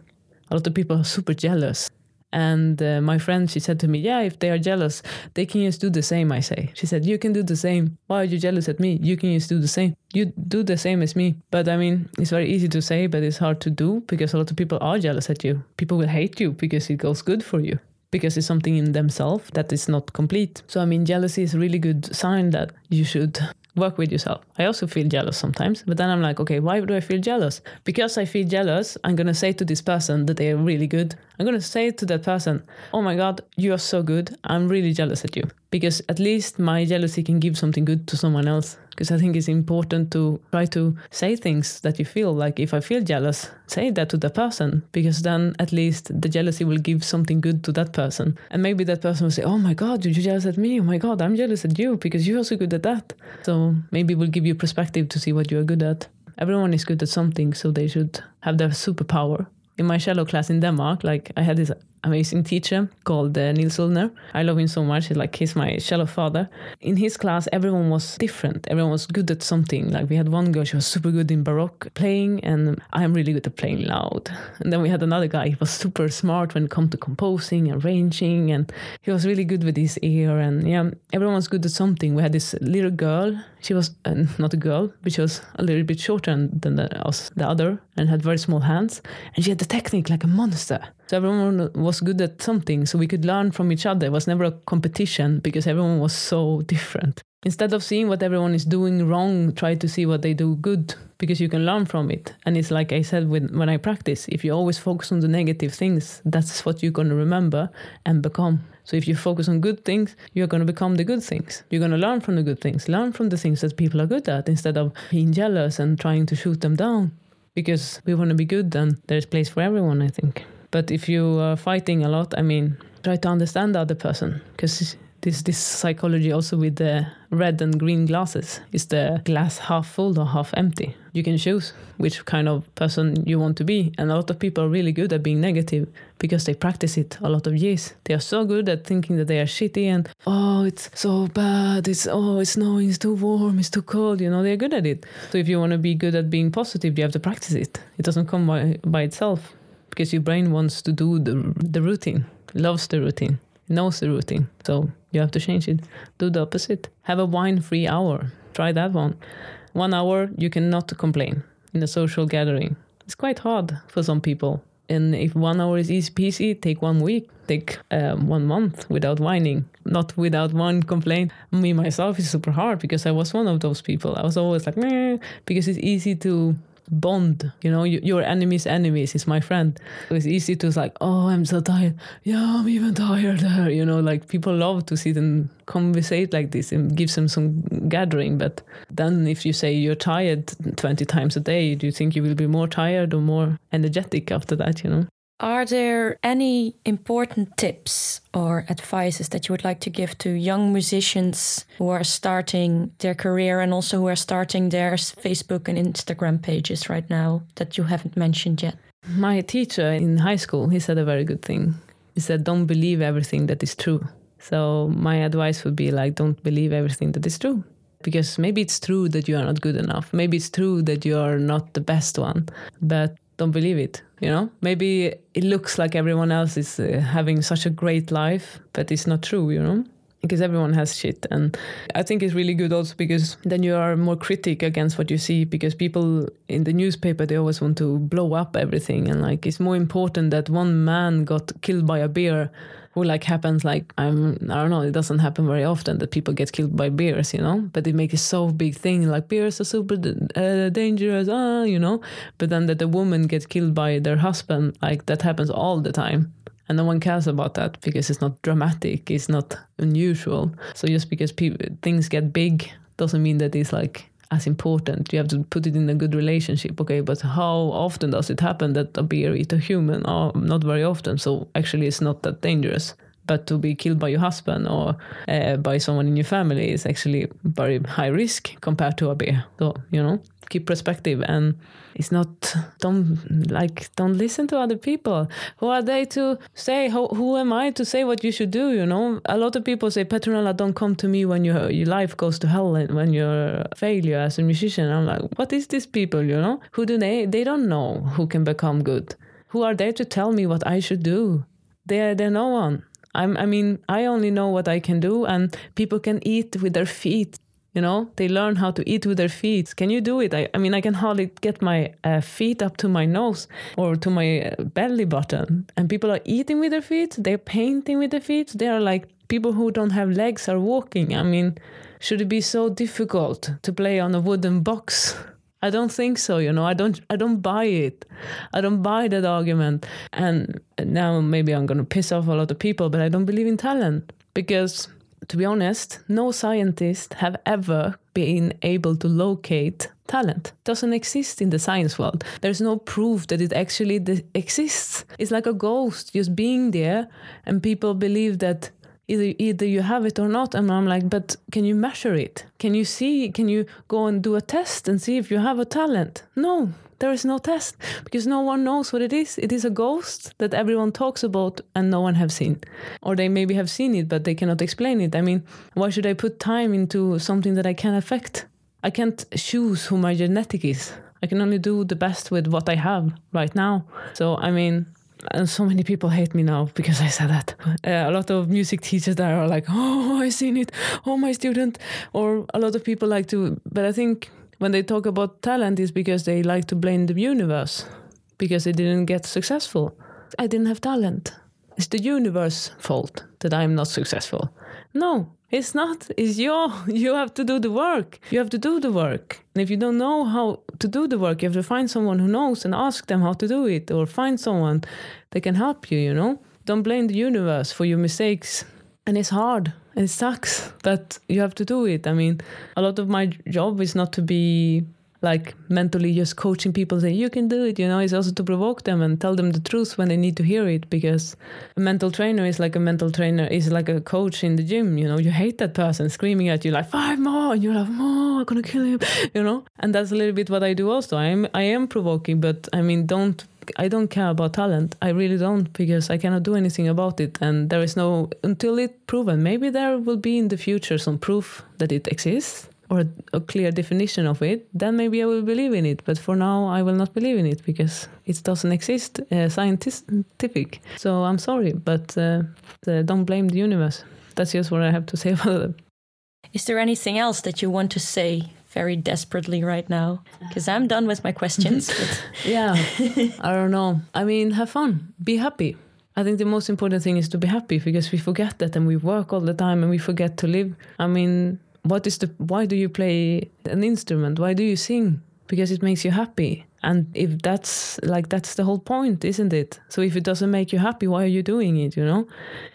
A lot of people are super jealous and uh, my friend, she said to me, Yeah, if they are jealous, they can just do the same. I say, She said, You can do the same. Why are you jealous at me? You can just do the same. You do the same as me. But I mean, it's very easy to say, but it's hard to do because a lot of people are jealous at you. People will hate you because it goes good for you because it's something in themselves that is not complete. So, I mean, jealousy is a really good sign that you should work with yourself. I also feel jealous sometimes, but then I'm like, okay, why do I feel jealous? Because I feel jealous, I'm gonna say to this person that they are really good. I'm gonna say to that person, oh my god, you are so good. I'm really jealous at you. Because at least my jealousy can give something good to someone else because I think it's important to try to say things that you feel. Like if I feel jealous, say that to the person because then at least the jealousy will give something good to that person. And maybe that person will say, Oh my God, you're jealous at me. Oh my God, I'm jealous at you because you're so good at that. So maybe it will give you perspective to see what you're good at. Everyone is good at something, so they should have their superpower. In my cello class in Denmark, like I had this amazing teacher called uh, Niels Ullner. I love him so much. He's Like he's my cello father. In his class, everyone was different. Everyone was good at something. Like we had one girl, she was super good in baroque playing, and I'm really good at playing loud. And then we had another guy, he was super smart when it comes to composing and arranging, and he was really good with his ear. And yeah, everyone was good at something. We had this little girl. She was uh, not a girl, but she was a little bit shorter than the, the other, and had very small hands. And she had the technique like a monster So everyone was good at something, so we could learn from each other. It was never a competition because everyone was so different. Instead of seeing what everyone is doing wrong, try to see what they do good because you can learn from it. And it's like I said when, when I practice, if you always focus on the negative things, that's what you're going to remember and become. So if you focus on good things, you're going to become the good things. You're going to learn from the good things, learn from the things that people are good at instead of being jealous and trying to shoot them down. Because we want to be good, then there's place for everyone, I think. But if you are fighting a lot, I mean, try to understand the other person because this this psychology also with the red and green glasses is the glass half full or half empty? You can choose which kind of person you want to be and a lot of people are really good at being negative because they practice it a lot of years. They are so good at thinking that they are shitty and oh it's so bad it's oh it's snowing it's too warm it's too cold you know they're good at it. So if you want to be good at being positive you have to practice it. It doesn't come by, by itself because your brain wants to do the, the routine loves the routine knows the routine so you have to change it. Do the opposite. Have a whine free hour. Try that one. One hour, you cannot complain in a social gathering. It's quite hard for some people. And if one hour is easy peasy, take one week, take um, one month without whining, not without one complaint. Me myself is super hard because I was one of those people. I was always like, Meh, because it's easy to bond you know your enemy's enemies is my friend. It's easy to like oh i'm so tired. Yeah i'm even tired you know like people love to sit and conversate like this and gives them some gathering. But then if you say you're tired 20 times a day do you think you will be more tired or more energetic after that you know are there any important tips or advices that you would like to give to young musicians who are starting their career and also who are starting their Facebook and Instagram pages right now that you haven't mentioned yet? My teacher in high school, he said a very good thing. He said, Don't believe everything that is true. So, my advice would be like, don't believe everything that is true. Because maybe it's true that you are not good enough. Maybe it's true that you are not the best one. But don't believe it you know? Maybe it looks like everyone else is uh, having such a great life but it's not true you know? Because everyone has shit and i think it's really good also because then you are more critic against what you see because people in the newspaper they always want to blow up everything and like it's more important that one man got killed by a bear who like happens like I'm I don't know it doesn't happen very often that people get killed by bears you know? But they make it so big thing like bears are super uh, dangerous ah you know? But then that the woman gets killed by their husband like that happens all the time. And no one cares about that because it's not dramatic it's not unusual. So just because people things get big doesn't mean that it's like as important. You have to put it in a good relationship. Okay, but how often does it happen that a bear eat a human? Oh, not very often. So actually, it's not that dangerous. But to be killed by your husband or uh, by someone in your family is actually very high risk compared to a bear. So you know, keep perspective and it's not don't like don't listen to other people. Who are they to say who, who am i to say what you should do you know? A lot of people say petronella don't come to me when your your life goes to hell and when you're a failure as a musician. I'm like what is these people you know? Who do they they don't know who can become good. Who are they to tell me what i should do? They're they're no one I'm, I mean, I only know what I can do, and people can eat with their feet you know? They learn how to eat with their feet. Can you do it? I, I mean i can hardly get my uh, feet up to my nose or to my uh, belly button. And people are eating with their feet they're painting with their feet they are like people who don't have legs are walking. I mean should it be so difficult to play on a wooden box I don't think so, you know. I don't I don't buy it. I don't buy that argument. And now maybe I'm going to piss off a lot of people, but I don't believe in talent because to be honest, no scientist have ever been able to locate talent. It doesn't exist in the science world. There's no proof that it actually exists. It's like a ghost just being there, and people believe that either either you have it or not. And I'm like, but can you measure it? Can you see? Can you go and do a test and see if you have a talent? No, there is no test because no one knows what it is. It is a ghost that everyone talks about and no one have seen. Or they maybe have seen it but they cannot explain it. I mean, why should I put time into something that I can't affect? I can't choose who my genetic is. I can only do the best with what I have right now. So, I mean, and so many people hate me now because I said that. Uh, a lot of music teachers that are like, "Oh, I seen it. Oh, my student," or a lot of people like to. But I think when they talk about talent is because they like to blame the universe because they didn't get successful. I didn't have talent. It's the universe fault that I'm not successful. No, it's not. It's your. You have to do the work. You have to do the work. And if you don't know how to do the work, you have to find someone who knows and ask them how to do it, or find someone that can help you. You know, don't blame the universe for your mistakes. And it's hard and it sucks, that you have to do it. I mean, a lot of my job is not to be like mentally just coaching people say you can do it you know it's also to provoke them and tell them the truth when they need to hear it because a mental trainer is like a mental trainer is like a coach in the gym you know you hate that person screaming at you like five more and you're like more i'm gonna kill him you know and that's a little bit what i do also i am i am provoking but i mean don't I don't care about talent. I really don't because I cannot do anything about it. And there is no, until it's proven, maybe there will be in the future some proof that it exists or a, clear definition of it, then maybe I will believe in it. But for now, I will not believe in it because it doesn't exist uh, scientific. So I'm sorry, but uh, don't blame the universe. That's just what I have to say about it. Is there anything else that you want to say very desperately right now? Because I'm done with my questions. yeah, I don't know. I mean, have fun, be happy. I think the most important thing is to be happy because we forget that and we work all the time and we forget to live. I mean, what is the why do you play an instrument? Why do you sing? Because it makes you happy. And if that's like that's the whole point isn't it? So if it doesn't make you happy why are you doing it you know?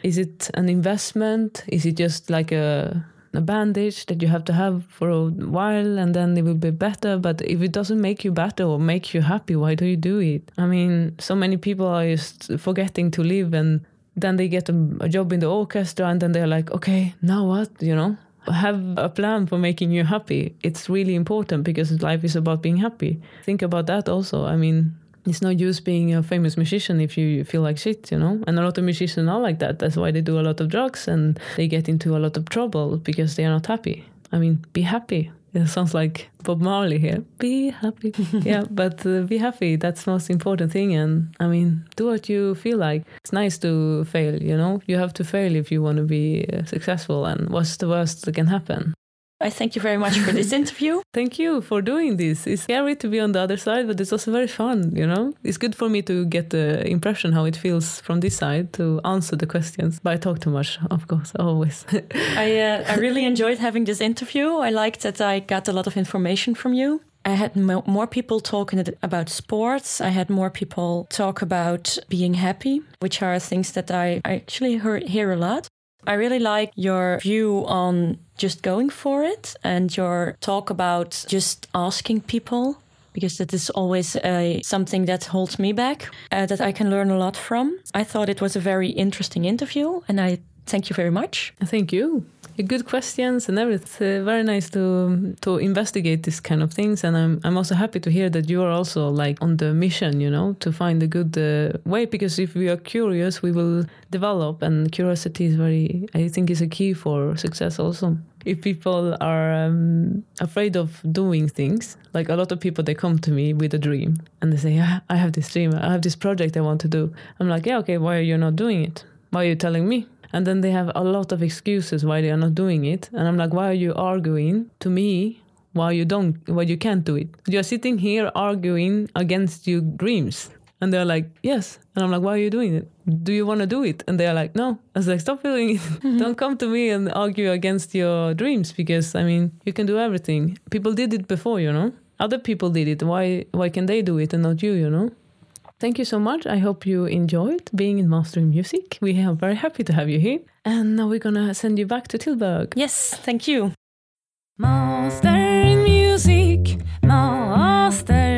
Is it an investment? Is it just like a a bandage that you have to have for a while and then it will be better? But if it doesn't make you better or make you happy why do you do it? I mean so many people are just forgetting to live and then they get a, a job in the orchestra and then they're like okay now what? You know have a plan for making you happy. It's really important because life is about being happy. Think about that also. I mean, it's no use being a famous musician if you feel like shit, you know? And a lot of musicians are like that. That's why they do a lot of drugs and they get into a lot of trouble because they are not happy. I mean, be happy. It sounds like Bob Marley here. Be happy. yeah, but uh, be happy. That's the most important thing. And I mean, do what you feel like. It's nice to fail, you know? You have to fail if you want to be uh, successful. And what's the worst that can happen? I thank you very much for this interview. thank you for doing this. It's scary to be on the other side, but it's also very fun, you know? It's good for me to get the impression how it feels from this side to answer the questions. But I talk too much, of course, always. I, uh, I really enjoyed having this interview. I liked that I got a lot of information from you. I had mo more people talking about sports. I had more people talk about being happy, which are things that I, I actually hear, hear a lot. I really like your view on just going for it and your talk about just asking people because that is always something that holds me back uh, that I can learn a lot from. I thought it was a very interesting interview and I thank you very much. Thank you good questions and everything. It's uh, very nice to to investigate these kind of things, and I'm I'm also happy to hear that you are also like on the mission, you know, to find a good uh, way. Because if we are curious, we will develop, and curiosity is very, I think, is a key for success also. If people are um, afraid of doing things, like a lot of people, they come to me with a dream and they say, yeah, I have this dream, I have this project I want to do. I'm like, yeah, okay, why are you not doing it? Why are you telling me? And then they have a lot of excuses why they are not doing it. And I'm like, why are you arguing to me why you don't why you can't do it? You're sitting here arguing against your dreams. And they're like, yes. And I'm like, why are you doing it? Do you want to do it? And they're like, no. I was like, stop doing it. Mm-hmm. Don't come to me and argue against your dreams because, I mean, you can do everything. People did it before, you know? Other people did it. Why, why can they do it and not you, you know? Thank you so much. I hope you enjoyed being in Mastering Music. We are very happy to have you here. And now we're gonna send you back to Tilburg. Yes, thank you. Mastering Music, Mastering.